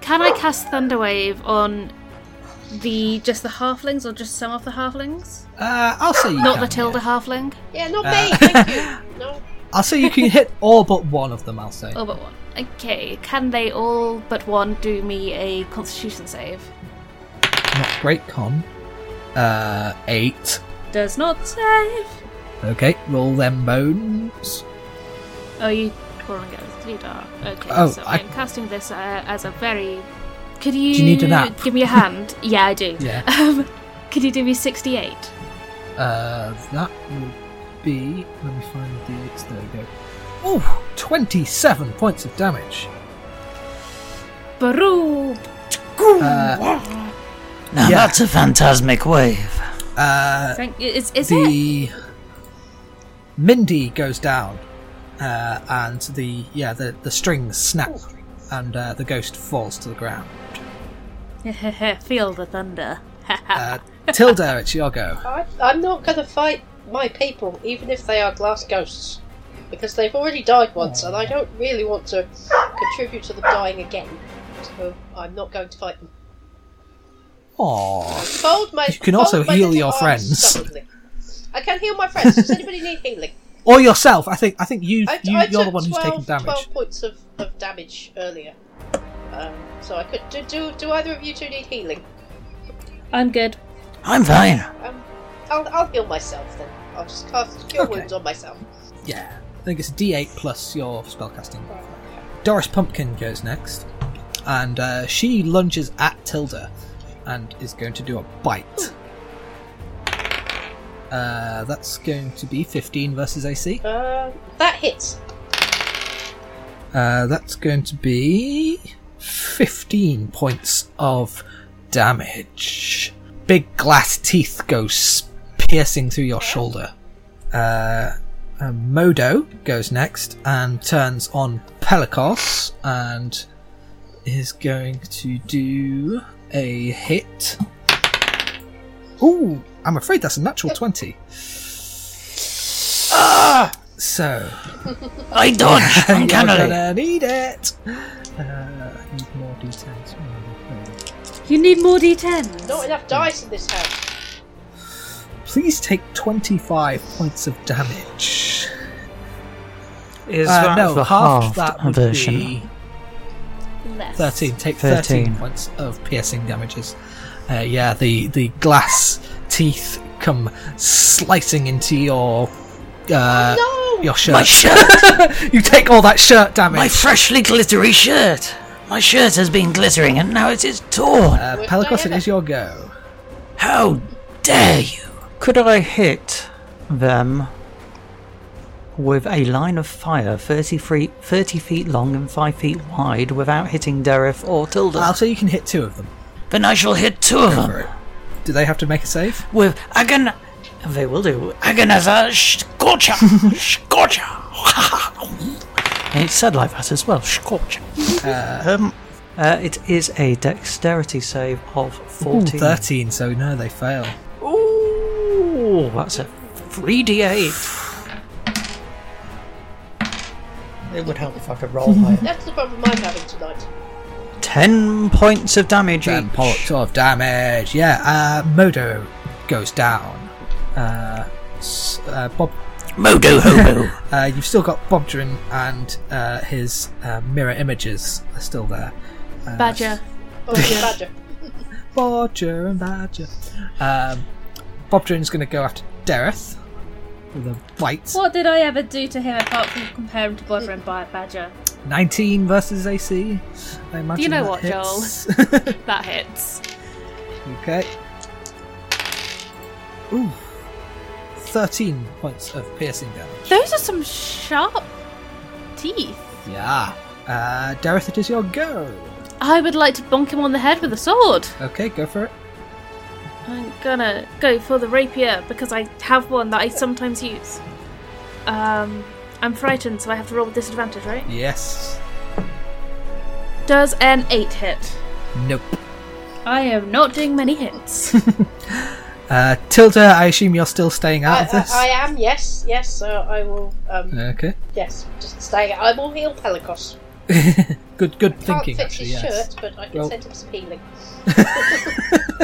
Speaker 7: Can I cast Thunderwave on the just the halflings or just some of the halflings?
Speaker 1: Uh, I'll say you
Speaker 7: Not
Speaker 1: can,
Speaker 7: the Tilda
Speaker 1: yeah.
Speaker 7: halfling.
Speaker 10: Yeah, not
Speaker 1: Uh,
Speaker 10: me. [laughs] Thank you. No.
Speaker 1: I'll say you can hit all but one of them. I'll say.
Speaker 7: All but one. Okay. Can they all but one do me a Constitution save?
Speaker 1: Not great con. Uh, eight.
Speaker 7: Does not save.
Speaker 1: Okay, roll them bones.
Speaker 7: Oh, you rolling it too dark. Okay,
Speaker 1: Oh,
Speaker 7: so
Speaker 1: I-
Speaker 7: I'm casting this uh, as a very. Could you,
Speaker 1: Do you need an app?
Speaker 7: give me a hand? [laughs] yeah, I do.
Speaker 1: Yeah. [laughs]
Speaker 7: Um, could you do me 68?
Speaker 1: Uh, that would be. Let me find the. it's- There we go. Oh, 27 points of damage.
Speaker 7: Baru!
Speaker 1: Uh,
Speaker 6: Now
Speaker 1: Yeah.
Speaker 6: that's a phantasmic wave.
Speaker 1: uh,
Speaker 7: Thank is, is it?
Speaker 1: the Mindy goes down, uh, and the yeah the the strings snap, and uh, the ghost falls to the ground. [laughs]
Speaker 7: Feel the thunder. [laughs]
Speaker 1: Uh, Tilda, it's your go.
Speaker 10: I, I'm not going to fight my people, even if they are glass ghosts, because they've already died once, and I don't really want to contribute to them dying again. So I'm not going to fight them.
Speaker 1: Aww.
Speaker 10: Fold my.
Speaker 1: You can
Speaker 10: fold
Speaker 1: also
Speaker 10: my
Speaker 1: heal
Speaker 10: little
Speaker 1: your
Speaker 10: arms
Speaker 1: friends.
Speaker 10: stubbornly. I can heal my friends. Does anybody need healing? [laughs]
Speaker 1: Or yourself. I think I think you,
Speaker 10: I,
Speaker 1: you
Speaker 10: I
Speaker 1: you're the one who's
Speaker 10: 12,
Speaker 1: taking damage.
Speaker 10: 12 points of, of damage earlier. Um, so I could do, do. Do either of you two need healing?
Speaker 7: I'm good.
Speaker 6: I'm fine.
Speaker 10: Um, I'll, I'll heal myself then. I'll just cast cure
Speaker 1: Okay.
Speaker 10: wounds on myself.
Speaker 1: Yeah, I think it's D8 plus your spellcasting. Doris Pumpkin goes next, and uh, she lunges at Tilda and is going to do a bite. Uh, that's going to be 15 versus AC.
Speaker 10: Uh, that hits.
Speaker 1: Uh, that's going to be 15 points of damage. Big glass teeth go piercing through your shoulder. Uh, uh, Modo goes next and turns on Pelikos and is going to do a hit. Ooh, I'm afraid that's a natural [laughs] 20.
Speaker 6: Ah!
Speaker 1: So.
Speaker 6: I dodge [laughs]
Speaker 1: You're
Speaker 6: uncannily.
Speaker 1: gonna need it! Uh, I need more d10s.
Speaker 7: You need more d10s.
Speaker 10: Not enough dice in this house.
Speaker 1: Please take 25 points of damage.
Speaker 9: Is
Speaker 1: Uh,
Speaker 9: that
Speaker 1: no,
Speaker 9: the
Speaker 1: half that would
Speaker 9: version?
Speaker 1: be
Speaker 7: Less.
Speaker 1: 13. Take 13,
Speaker 9: 13.
Speaker 1: points of piercing damages. Uh, yeah, the, the glass teeth come slicing into your uh,
Speaker 10: No!
Speaker 1: your shirt.
Speaker 6: My shirt! [laughs]
Speaker 1: you take all that shirt damage.
Speaker 6: My freshly glittery shirt! My shirt has been glittering and now it is torn.
Speaker 1: uh,
Speaker 10: Worst
Speaker 1: it is your go.
Speaker 6: How dare you!
Speaker 9: Could I hit them with a line of fire 30 feet, 30 feet long and 5 feet wide without hitting Dareth or Tilda?
Speaker 1: I'll say you can hit two of them.
Speaker 6: Then I shall hit two of
Speaker 1: For
Speaker 6: them
Speaker 1: it. Do they have to make a save?
Speaker 6: with Agon. They will do. Aganazzar's Scorcher! [laughs] Scorcher! [laughs]
Speaker 9: And it's said like that as well, Scorcher. um, uh, it is a dexterity save of
Speaker 1: Ooh, 13, so no, they fail.
Speaker 9: Ooh, that's a 3d8. It would help if I could roll higher. [laughs]
Speaker 10: That's the problem I'm having tonight.
Speaker 9: 10 points of damage
Speaker 1: 10
Speaker 9: each.
Speaker 1: points of damage. Yeah, uh, Modo goes down. Uh, s- uh, Bob,
Speaker 6: Modo Hobo! [laughs]
Speaker 1: uh, you've still got Bobdrin and uh, his uh, mirror images are still there. Uh,
Speaker 7: Badger. [laughs]
Speaker 10: Oh, the badger.
Speaker 1: Bodger and Badger. Um, Bobdrin's going to go after Dareth with a white.
Speaker 7: What did I ever do to him apart from compare him to Bodger and Bi- Badger?
Speaker 1: 19 versus AC. I imagine
Speaker 7: You know
Speaker 1: that
Speaker 7: what, Joel? [laughs] That hits.
Speaker 1: okay. Ooh. 13 points of piercing damage.
Speaker 7: Those are some sharp teeth.
Speaker 1: Yeah. Uh, Dareth, it is your go.
Speaker 7: I would like to bonk him on the head with a sword.
Speaker 1: Okay, go for it.
Speaker 7: I'm gonna go for the rapier because I have one that I sometimes use. Um, I'm frightened, so I have to roll with disadvantage, right?
Speaker 1: Yes.
Speaker 7: Does an 8 hit?
Speaker 1: Nope.
Speaker 7: I am not doing many hits. [laughs]
Speaker 1: Uh, Tilda, I assume you're still staying out
Speaker 10: I,
Speaker 1: of this?
Speaker 10: I, I am, yes, yes, so I will, um,
Speaker 1: Okay.
Speaker 10: yes, just stay. I will heal Pelicos. [laughs]
Speaker 1: good good
Speaker 10: I
Speaker 1: thinking.
Speaker 10: Can't fix
Speaker 1: actually,
Speaker 10: his
Speaker 1: yes.
Speaker 10: shirt, but I can
Speaker 1: Well-
Speaker 10: send him some healing. [laughs]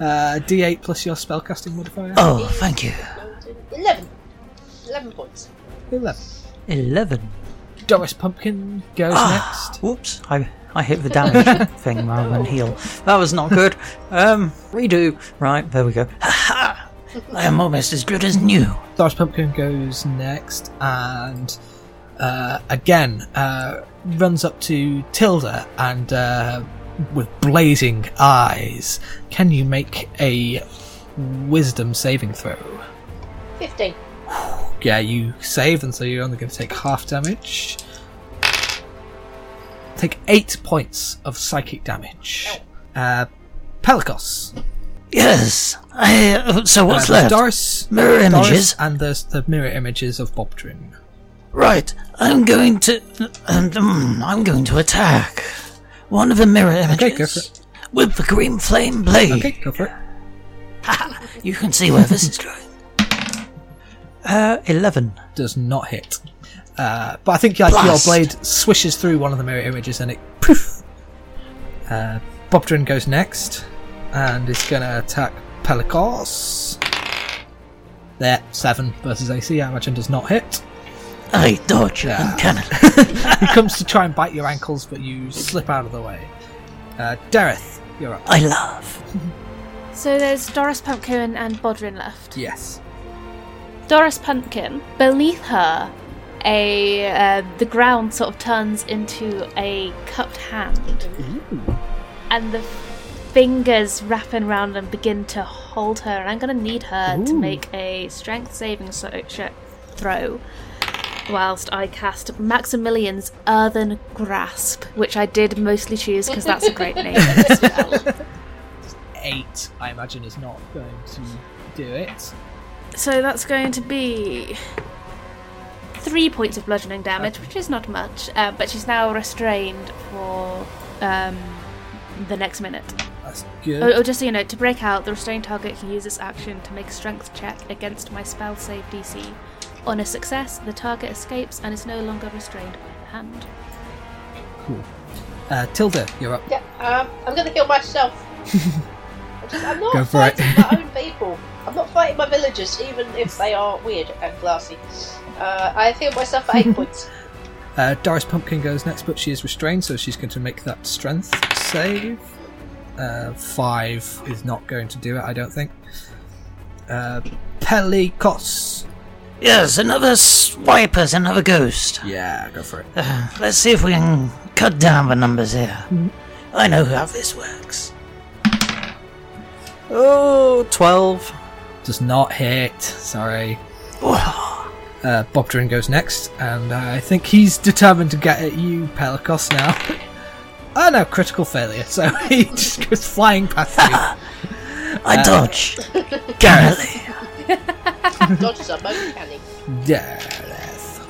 Speaker 1: Uh, D8 plus your spellcasting modifier?
Speaker 6: Oh, thank you.
Speaker 10: 11. 11 points.
Speaker 1: 11.
Speaker 9: 11.
Speaker 1: Doris Pumpkin goes
Speaker 9: Ah,
Speaker 1: next.
Speaker 9: Whoops, I, I hit the damage [laughs] thing rather than heal. That was not good. Um, redo. Right, there we go. [laughs]
Speaker 6: I am almost as good as new.
Speaker 1: Doris Pumpkin goes next and uh, again uh, runs up to Tilda and uh, with blazing eyes, can you make a wisdom saving throw?
Speaker 10: 15.
Speaker 1: Yeah, you save, and so you're only going to take half damage. Take eight points of psychic damage. Uh, Pelicos.
Speaker 6: Yes. I, uh, so what's
Speaker 1: Uh,
Speaker 6: left?
Speaker 1: Doris,
Speaker 6: Mirror
Speaker 1: Doris,
Speaker 6: images.
Speaker 1: and there's the mirror images of Bobdrin.
Speaker 6: Right. I'm going to. And, um, I'm going to attack one of the mirror images
Speaker 1: Okay, go for it.
Speaker 6: with the green flame blade.
Speaker 1: Okay, go for it.
Speaker 6: You can see where this is [laughs] going.
Speaker 9: Uh, 11.
Speaker 1: Does not hit. Uh, but I think like your blade swishes through one of the mirror images and it poof. Uh, Bobdrin goes next and is going to attack Pelicos. There, seven versus AC. I imagine does not hit.
Speaker 6: I dodge
Speaker 1: Yeah.
Speaker 6: uncannily. [laughs]
Speaker 1: he comes to try and bite your ankles, but you slip out of the way. Uh, Dareth, you're up.
Speaker 6: I love. [laughs]
Speaker 7: so there's Doris Pumpkin and Bodrin left.
Speaker 1: Yes.
Speaker 7: Doris Pumpkin, beneath her, a uh, the ground sort of turns into a cupped hand, and the fingers wrap around and begin to hold her. And I'm going to need her to make a strength saving so- throw, whilst I cast Maximilian's Earthen Grasp, which I did mostly choose because that's a great name. [laughs]
Speaker 1: Eight, I imagine, is not going to do it.
Speaker 7: So that's going to be three points of bludgeoning damage, which is not much. Uh, but she's now restrained for um, the next minute.
Speaker 1: That's good.
Speaker 7: Oh, oh, just so you know, to break out, the restrained target can use this action to make a strength check against my spell save DC. On a success, the target escapes and is no longer restrained by the hand.
Speaker 1: Cool. Uh, Tilda, you're up.
Speaker 10: Yeah, um, I'm going to heal myself. [laughs] I'm, just, I'm not
Speaker 1: Go for it.
Speaker 10: fighting my [laughs] own people. I'm not fighting my villagers, even if they are weird and glassy. Uh, I heal myself for eight [laughs] points.
Speaker 1: Uh, Doris Pumpkin goes next, but she is restrained, so she's going to make that strength save. Uh, five is not going to do it, I don't think. Uh, Pelikos.
Speaker 6: Yes, another swipers, another ghost.
Speaker 1: Yeah, go for it.
Speaker 6: Uh, let's see if we can cut down the numbers here. I know how this works.
Speaker 9: Oh, 12.
Speaker 1: Does not hit. Sorry. [sighs] Uh, Bob Drin goes next, and I think he's determined to get at you, Pelikos, now. oh [laughs] no, critical failure, so [laughs] he just goes flying past you. [laughs]
Speaker 6: I
Speaker 1: Uh,
Speaker 6: dodge. Garrily.
Speaker 10: Dodges are most canny.
Speaker 1: Yes.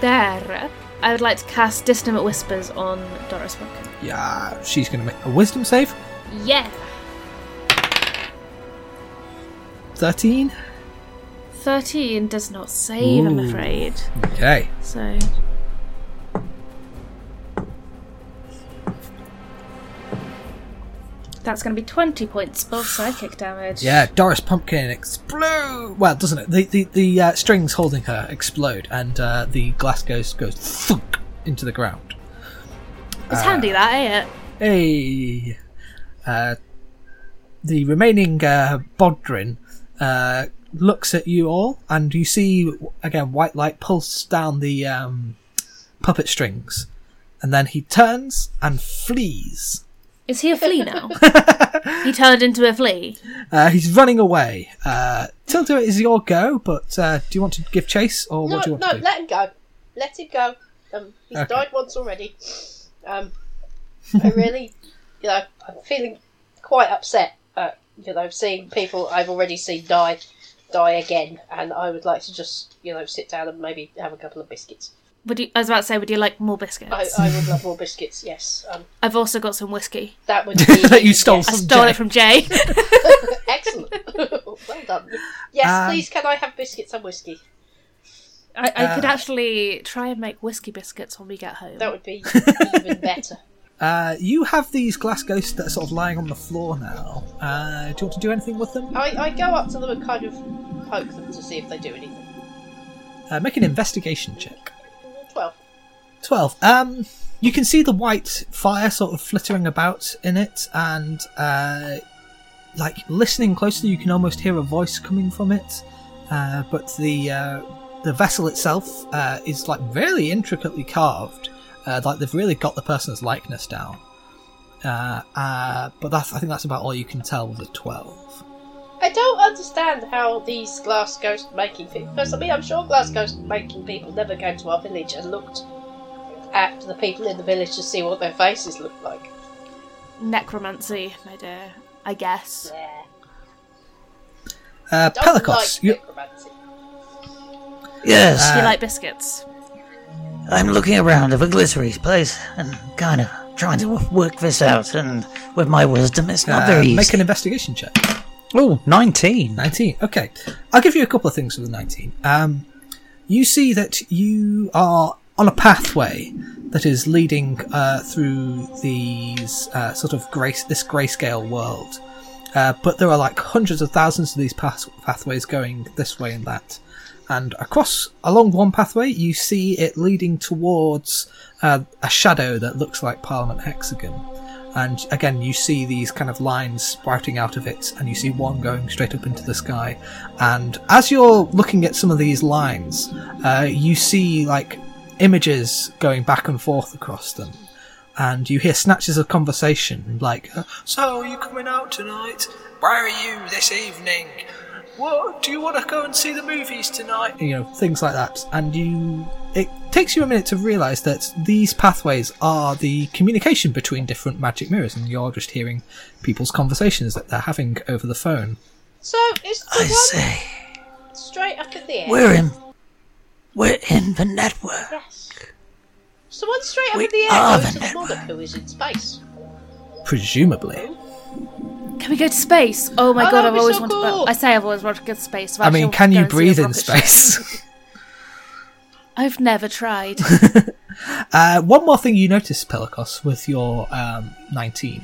Speaker 7: There, I would like to cast Dissonant Whispers on Doris Pumpkin.
Speaker 1: Yeah, she's going to make a wisdom save.
Speaker 7: Yeah!
Speaker 1: 13.
Speaker 7: 13 does not save, I'm afraid.
Speaker 1: Okay.
Speaker 7: So. That's going to be 20 points of psychic damage.
Speaker 1: Yeah, Doris Pumpkin explode. Well, doesn't it? The the, the uh, strings holding her explode, and uh, the glass goes goes thunk into the ground.
Speaker 7: It's
Speaker 1: Uh,
Speaker 7: handy, that, ain't it?
Speaker 1: Hey, uh, the remaining uh, Bodrin uh, looks at you all, and you see again white light pulse down the um, puppet strings, and then he turns and flees.
Speaker 7: Is he a flea now? [laughs] he turned into a flea.
Speaker 1: Uh, he's running away. Uh, Tilda, it is your go, but uh, do you want to give chase, or
Speaker 10: no,
Speaker 1: what do you want
Speaker 10: no,
Speaker 1: to do?
Speaker 10: let him go. Let him go. Um, he's
Speaker 1: Okay.
Speaker 10: died once already. Um, I really, you know, I'm feeling quite upset at you know seeing people I've already seen die, die again, and I would like to just you know sit down and maybe have a couple of biscuits.
Speaker 7: Would you? I was about to say, would you like more biscuits?
Speaker 10: I, I would love more biscuits. Yes, um,
Speaker 7: I've also got some whiskey.
Speaker 10: that would [laughs] be.
Speaker 1: That you stole
Speaker 7: I
Speaker 1: from
Speaker 7: stole
Speaker 1: Jay.
Speaker 7: it from Jay. [laughs] [laughs]
Speaker 10: Excellent. well done. Yes,
Speaker 1: Um,
Speaker 10: please. Can I have biscuits and whiskey?
Speaker 7: I, I could
Speaker 1: Uh,
Speaker 7: actually try and make whiskey biscuits when we get home.
Speaker 10: That would be even better.
Speaker 1: Uh, you have these glass ghosts that are sort of lying on the floor now. Uh, do you want to do anything with them?
Speaker 10: I, I go up to them and kind of poke them to see if they do anything.
Speaker 1: Uh, make an investigation check.
Speaker 10: Twelve.
Speaker 1: 12. Um, you can see the white fire sort of flittering about in it, and uh, like listening closely, you can almost hear a voice coming from it. Uh, but the uh, the vessel itself uh, is like really intricately carved. Uh, like they've really got the person's likeness down. Uh, uh, but that's I think that's about all you can tell with a 12.
Speaker 10: I don't understand how these glass ghost making people. Because I mean, I'm sure glass ghost making people never came to our village and looked at the people in the village to see what their faces looked like.
Speaker 7: Necromancy, my dear. I guess.
Speaker 10: Yeah.
Speaker 1: Uh,
Speaker 10: Don't
Speaker 1: Pelikos,
Speaker 10: like
Speaker 1: you.
Speaker 6: Yes,
Speaker 7: Do you
Speaker 1: Uh,
Speaker 7: like biscuits?
Speaker 6: I'm looking around at the glittery place and kind of trying to work this out. And with my wisdom, it's not
Speaker 1: uh,
Speaker 6: very easy.
Speaker 1: make an investigation check.
Speaker 9: Oh, 19.
Speaker 1: 19. Okay. I'll give you a couple of things for the 19. Um, you see that you are on a pathway that is leading uh, through these uh, sort of grey, this grayscale world. Uh, but there are like hundreds of thousands of these path- pathways going this way and that. And across, along one pathway, you see it leading towards uh, a shadow that looks like Parliament Hexagon. And again you see these kind of lines sprouting out of it and you see one going straight up into the sky. And as you're looking at some of these lines uh, you see like images going back and forth across them. And you hear snatches of conversation like uh, so are you coming out tonight? Where are you this evening what do you want to go and see the movies tonight you know things like that and you it takes you a minute to realize that these pathways are the communication between different magic mirrors and you're just hearing people's conversations that they're having over the phone
Speaker 10: So is the
Speaker 6: I
Speaker 10: one
Speaker 6: say,
Speaker 10: straight up in the air?
Speaker 6: we're in, we're in the network.
Speaker 10: Yes. So one straight up
Speaker 6: We
Speaker 10: in the air
Speaker 6: are
Speaker 10: goes
Speaker 6: the
Speaker 10: to the monarch who is in space.
Speaker 1: Presumably.
Speaker 7: Can we go to space? Oh my
Speaker 10: Oh,
Speaker 7: god, I've always
Speaker 10: so
Speaker 7: wanted.
Speaker 10: cool.
Speaker 7: Well, I say I've always wanted to go to space. I've
Speaker 1: I
Speaker 7: actually
Speaker 1: mean, can you
Speaker 7: and see a
Speaker 1: breathe in space? [laughs]
Speaker 7: I've never tried. [laughs]
Speaker 1: Uh, one more thing you notice, Pelikos, with your um, 19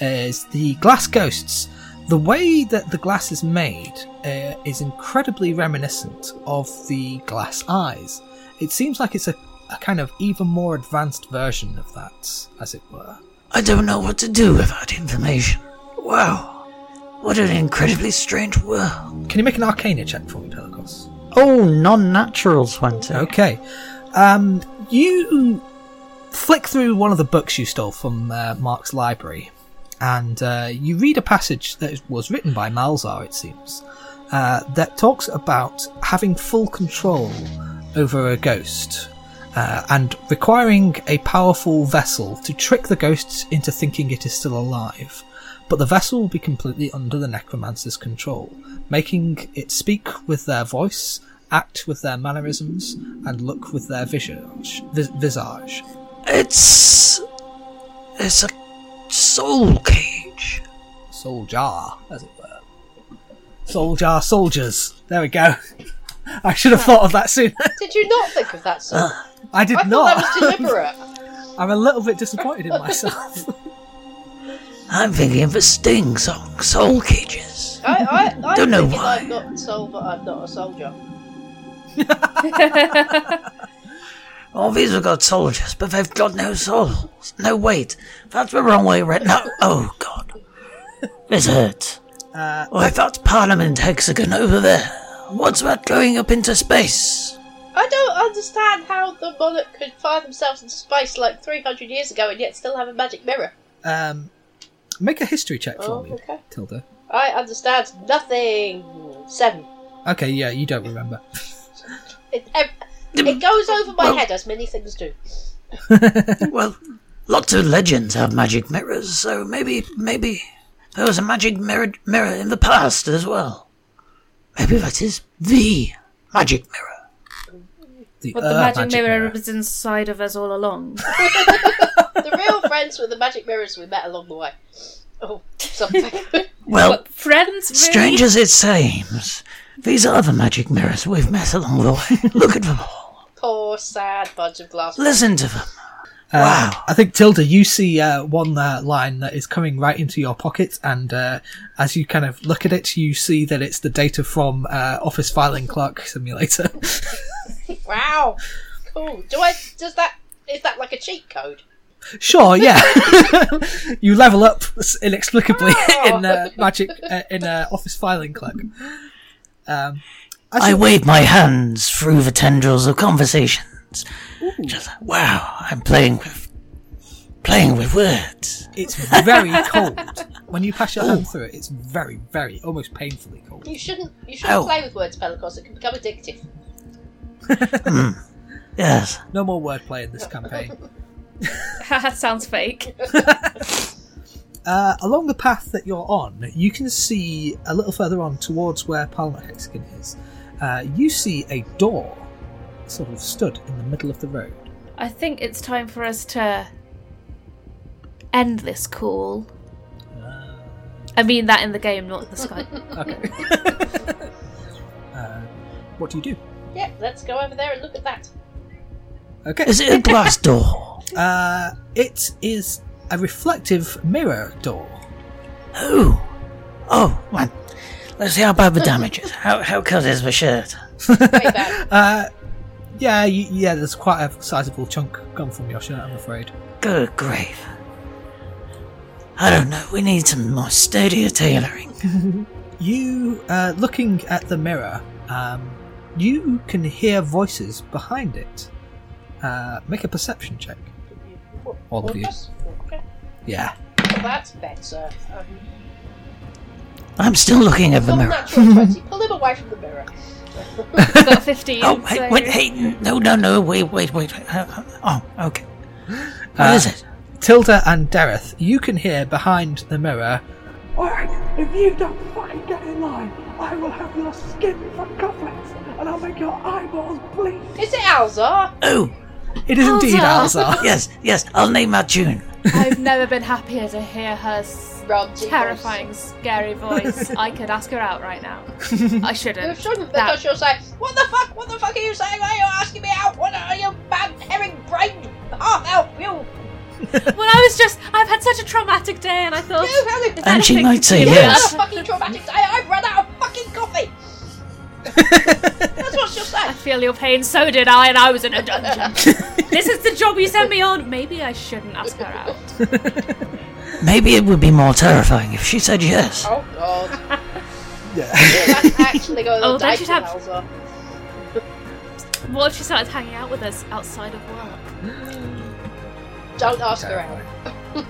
Speaker 1: is the glass ghosts. The way that the glass is made uh, is incredibly reminiscent of the glass eyes. It seems like it's a, a kind of even more advanced version of that, as it were.
Speaker 6: I don't know what to do with that information. Wow. What an incredibly strange world.
Speaker 1: Can you make an arcana check for me, Pelikos?
Speaker 9: Oh, non natural 20.
Speaker 1: Okay. Um, you flick through one of the books you stole from uh, Mark's library, and uh, you read a passage that was written by Malzar, it seems, uh, that talks about having full control over a ghost. Uh, and requiring a powerful vessel to trick the ghosts into thinking it is still alive. But the vessel will be completely under the necromancer's control, making it speak with their voice, act with their mannerisms, and look with their visage. Visage.
Speaker 6: It's. It's a soul cage.
Speaker 1: Soul jar, as it were. Soul jar soldiers. There we go. [laughs] I should have thought of that sooner. [laughs]
Speaker 10: Did you not think of that song?
Speaker 1: I did
Speaker 10: I thought
Speaker 1: not.
Speaker 10: that was deliberate. [laughs]
Speaker 1: I'm a little bit disappointed in myself.
Speaker 6: I'm thinking of a Sting song, Soul Cages.
Speaker 10: I, I, I'm
Speaker 6: Don't know why.
Speaker 10: I've got soul, but I'm not a soldier. [laughs]
Speaker 6: All these have got soldiers, but they've got no souls. No, wait. That's the wrong way right No. Oh, God. This hurts.
Speaker 1: Uh,
Speaker 6: Oh, that's Parliament Hexagon over there. What's that going up into space?
Speaker 10: I don't understand how the monarch could find themselves in space like 300 years ago and yet still have a magic mirror.
Speaker 1: um, make a history check for
Speaker 10: Oh,
Speaker 1: me,
Speaker 10: okay.
Speaker 1: Tilda.
Speaker 10: I understand nothing. Seven.
Speaker 1: Okay, yeah, you don't remember. [laughs]
Speaker 10: It, ev- it goes over my head as many things do. [laughs]
Speaker 6: Well, lots of legends have magic mirrors, so maybe, maybe there was a magic mirror, mirror in the past as well. Maybe that is the magic mirror.
Speaker 1: The,
Speaker 7: But the magic,
Speaker 1: magic
Speaker 7: mirror,
Speaker 1: mirror.
Speaker 7: was inside of us all along. [laughs] [laughs]
Speaker 10: The real friends were the magic mirrors we met along the way. Oh, something. [laughs]
Speaker 6: Well,
Speaker 7: What, friends? Really?
Speaker 6: strange as it seems, these are the magic mirrors we've met along the way. Look at them all.
Speaker 10: Poor, sad bunch of glass.
Speaker 6: Listen to them.
Speaker 1: Uh,
Speaker 6: Wow.
Speaker 1: I think Tilda, you see uh, one uh, line that is coming right into your pocket, and uh, as you kind of look at it, you see that it's the data from uh, Office Filing Clerk Simulator.
Speaker 10: Wow. Cool. Do I? Does that? Is that like a cheat code?
Speaker 1: sure, yeah. [laughs] [laughs] you level up inexplicably
Speaker 10: Oh. [laughs]
Speaker 1: in uh, Magic uh, in uh, Office Filing Clerk. Um, as
Speaker 6: I wave my hands through the tendrils of conversations. Just wow, I'm playing with playing with words.
Speaker 1: it's very cold when you pass your hand through it. It's very, very, almost painfully cold.
Speaker 10: You shouldn't. You shouldn't
Speaker 6: Ow.
Speaker 10: play with words, Pelicos. It can become addictive. [laughs]
Speaker 6: Yes.
Speaker 1: No more wordplay in this campaign.
Speaker 7: Sounds fake. [laughs]
Speaker 1: Uh, along the path that you're on, you can see a little further on towards where Parliament Hexagon is. Uh, you see a door sort of stood in the middle of the road.
Speaker 7: I think it's time for us to end this call. I mean that in the game, not the sky. [laughs]
Speaker 1: Okay. uh, what do you do?
Speaker 10: Yeah, let's go over there and look at that.
Speaker 1: Okay.
Speaker 6: Is it a glass [laughs] door?
Speaker 1: Uh, it is a reflective mirror door.
Speaker 6: Oh. Oh, man. Let's see how bad the damage is. How how cut is the shirt?
Speaker 10: Very. [laughs]
Speaker 1: Uh, yeah, you, yeah. There's quite a sizable chunk gone from your shirt, I'm afraid.
Speaker 6: Good grief. I don't know. We need some more sturdier tailoring. [laughs]
Speaker 1: You, uh, looking at the mirror, um, you can hear voices behind it. Uh, make a perception check. All of you.
Speaker 10: Okay.
Speaker 1: Yeah.
Speaker 10: Well, that's better. Um,
Speaker 6: I'm still looking at the mirror.
Speaker 10: natural 20. Pull him away from the mirror.
Speaker 7: Got 15. [laughs]
Speaker 6: Oh, hey,
Speaker 7: so-
Speaker 6: wait, hey, no, no, no, wait, wait, wait. wait. Uh, uh, Oh, okay. What
Speaker 1: Uh,
Speaker 6: is it?
Speaker 1: Tilda and Dareth, you can hear behind the mirror.
Speaker 12: Alright, if you don't fucking get in line, I will have your skin for cufflinks and I'll make your eyeballs bleed.
Speaker 10: Is it Alzar?
Speaker 6: Oh,
Speaker 1: It is indeed
Speaker 7: Alzar.
Speaker 1: Alzar. [laughs]
Speaker 6: Yes, yes, I'll name our tune.
Speaker 7: I've never been happier to hear her s-
Speaker 10: Ramsey
Speaker 7: terrifying, scary voice. [laughs] I could ask her out right now. I shouldn't.
Speaker 10: You shouldn't,
Speaker 7: That-
Speaker 10: because she'll say, What the fuck? What the fuck are you saying? Why are you asking me out? What are you bad herring brained half elf? You. [laughs]
Speaker 7: well, I was just. I've had such a traumatic day, and I thought.
Speaker 10: You having
Speaker 6: And she might say
Speaker 10: You've
Speaker 6: yes.
Speaker 10: had a fucking traumatic day. I've run out of fucking coffee. That's what.
Speaker 7: I feel your pain. So did I, and I was in a dungeon. [laughs] this is the job you sent me on. Maybe I shouldn't ask her out. [laughs]
Speaker 6: Maybe it would be more terrifying if she said yes.
Speaker 10: Oh god. [laughs]
Speaker 1: Yeah.
Speaker 10: Let's actually go
Speaker 7: Oh, then
Speaker 10: date
Speaker 7: she'd have-
Speaker 10: Elsa.
Speaker 7: What if she started hanging out with us outside of work? [gasps]
Speaker 10: Don't ask her out.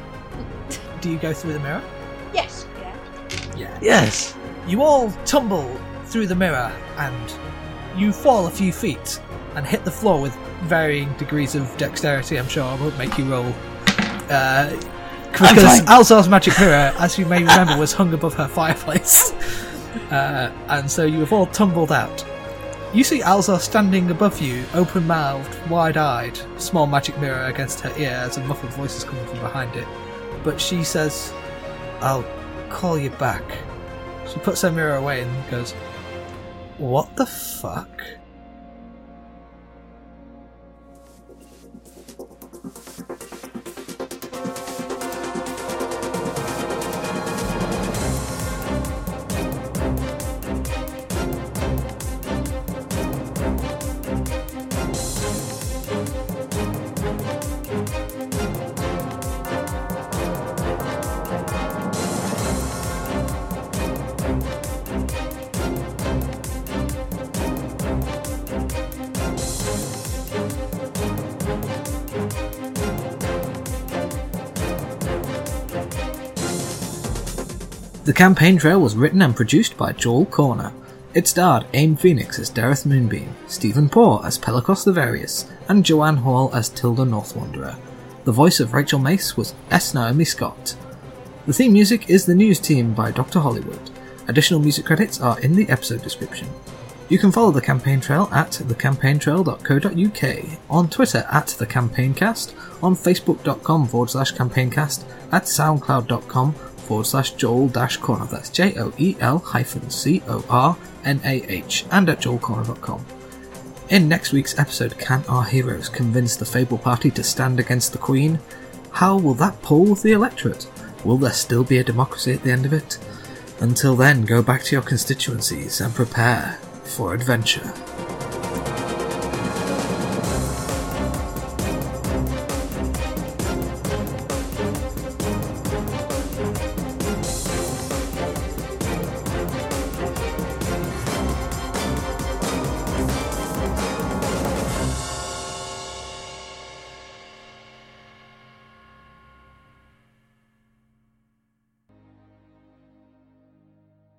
Speaker 1: Do you go through the mirror?
Speaker 10: Yes.
Speaker 1: Yeah.
Speaker 6: Yes.
Speaker 1: You all tumble through the mirror and you fall a few feet and hit the floor with varying degrees of dexterity. I'm sure I won't make you roll. Uh, because. Alzar's magic mirror, as you may remember, was hung above her fireplace. [laughs] Uh, and so you have all tumbled out. You see Alzar standing above you, open mouthed, wide eyed, small magic mirror against her ear as a muffled voice is coming from behind it. But she says, I'll call you back. She puts her mirror away and goes, What the fuck? The campaign trail was written and produced by Joel Cornah. It starred Aym Phoenix as Dareth Moonbeam, Steven Poore as Pelicos the Various, and Joanne Hall as Tilda North Wanderer. The voice of Rachel Mace was S. Naomi Scott. The theme music is The News Team by Dr. Hollywood. Additional music credits are in the episode description. You can follow the campaign trail at thecampaigntrail.co.uk, on Twitter at thecampaigncast, on facebook.com forward slash campaigncast, at soundcloud.com forward slash Joel dash Cornah. That's J O E L hyphen C O R N A H, and at joelcornah.com. In next week's episode, can our heroes convince the Fable Party to stand against the Queen? How will that poll with the electorate? Will there still be a democracy at the end of it? Until then, go back to your constituencies and prepare for adventure.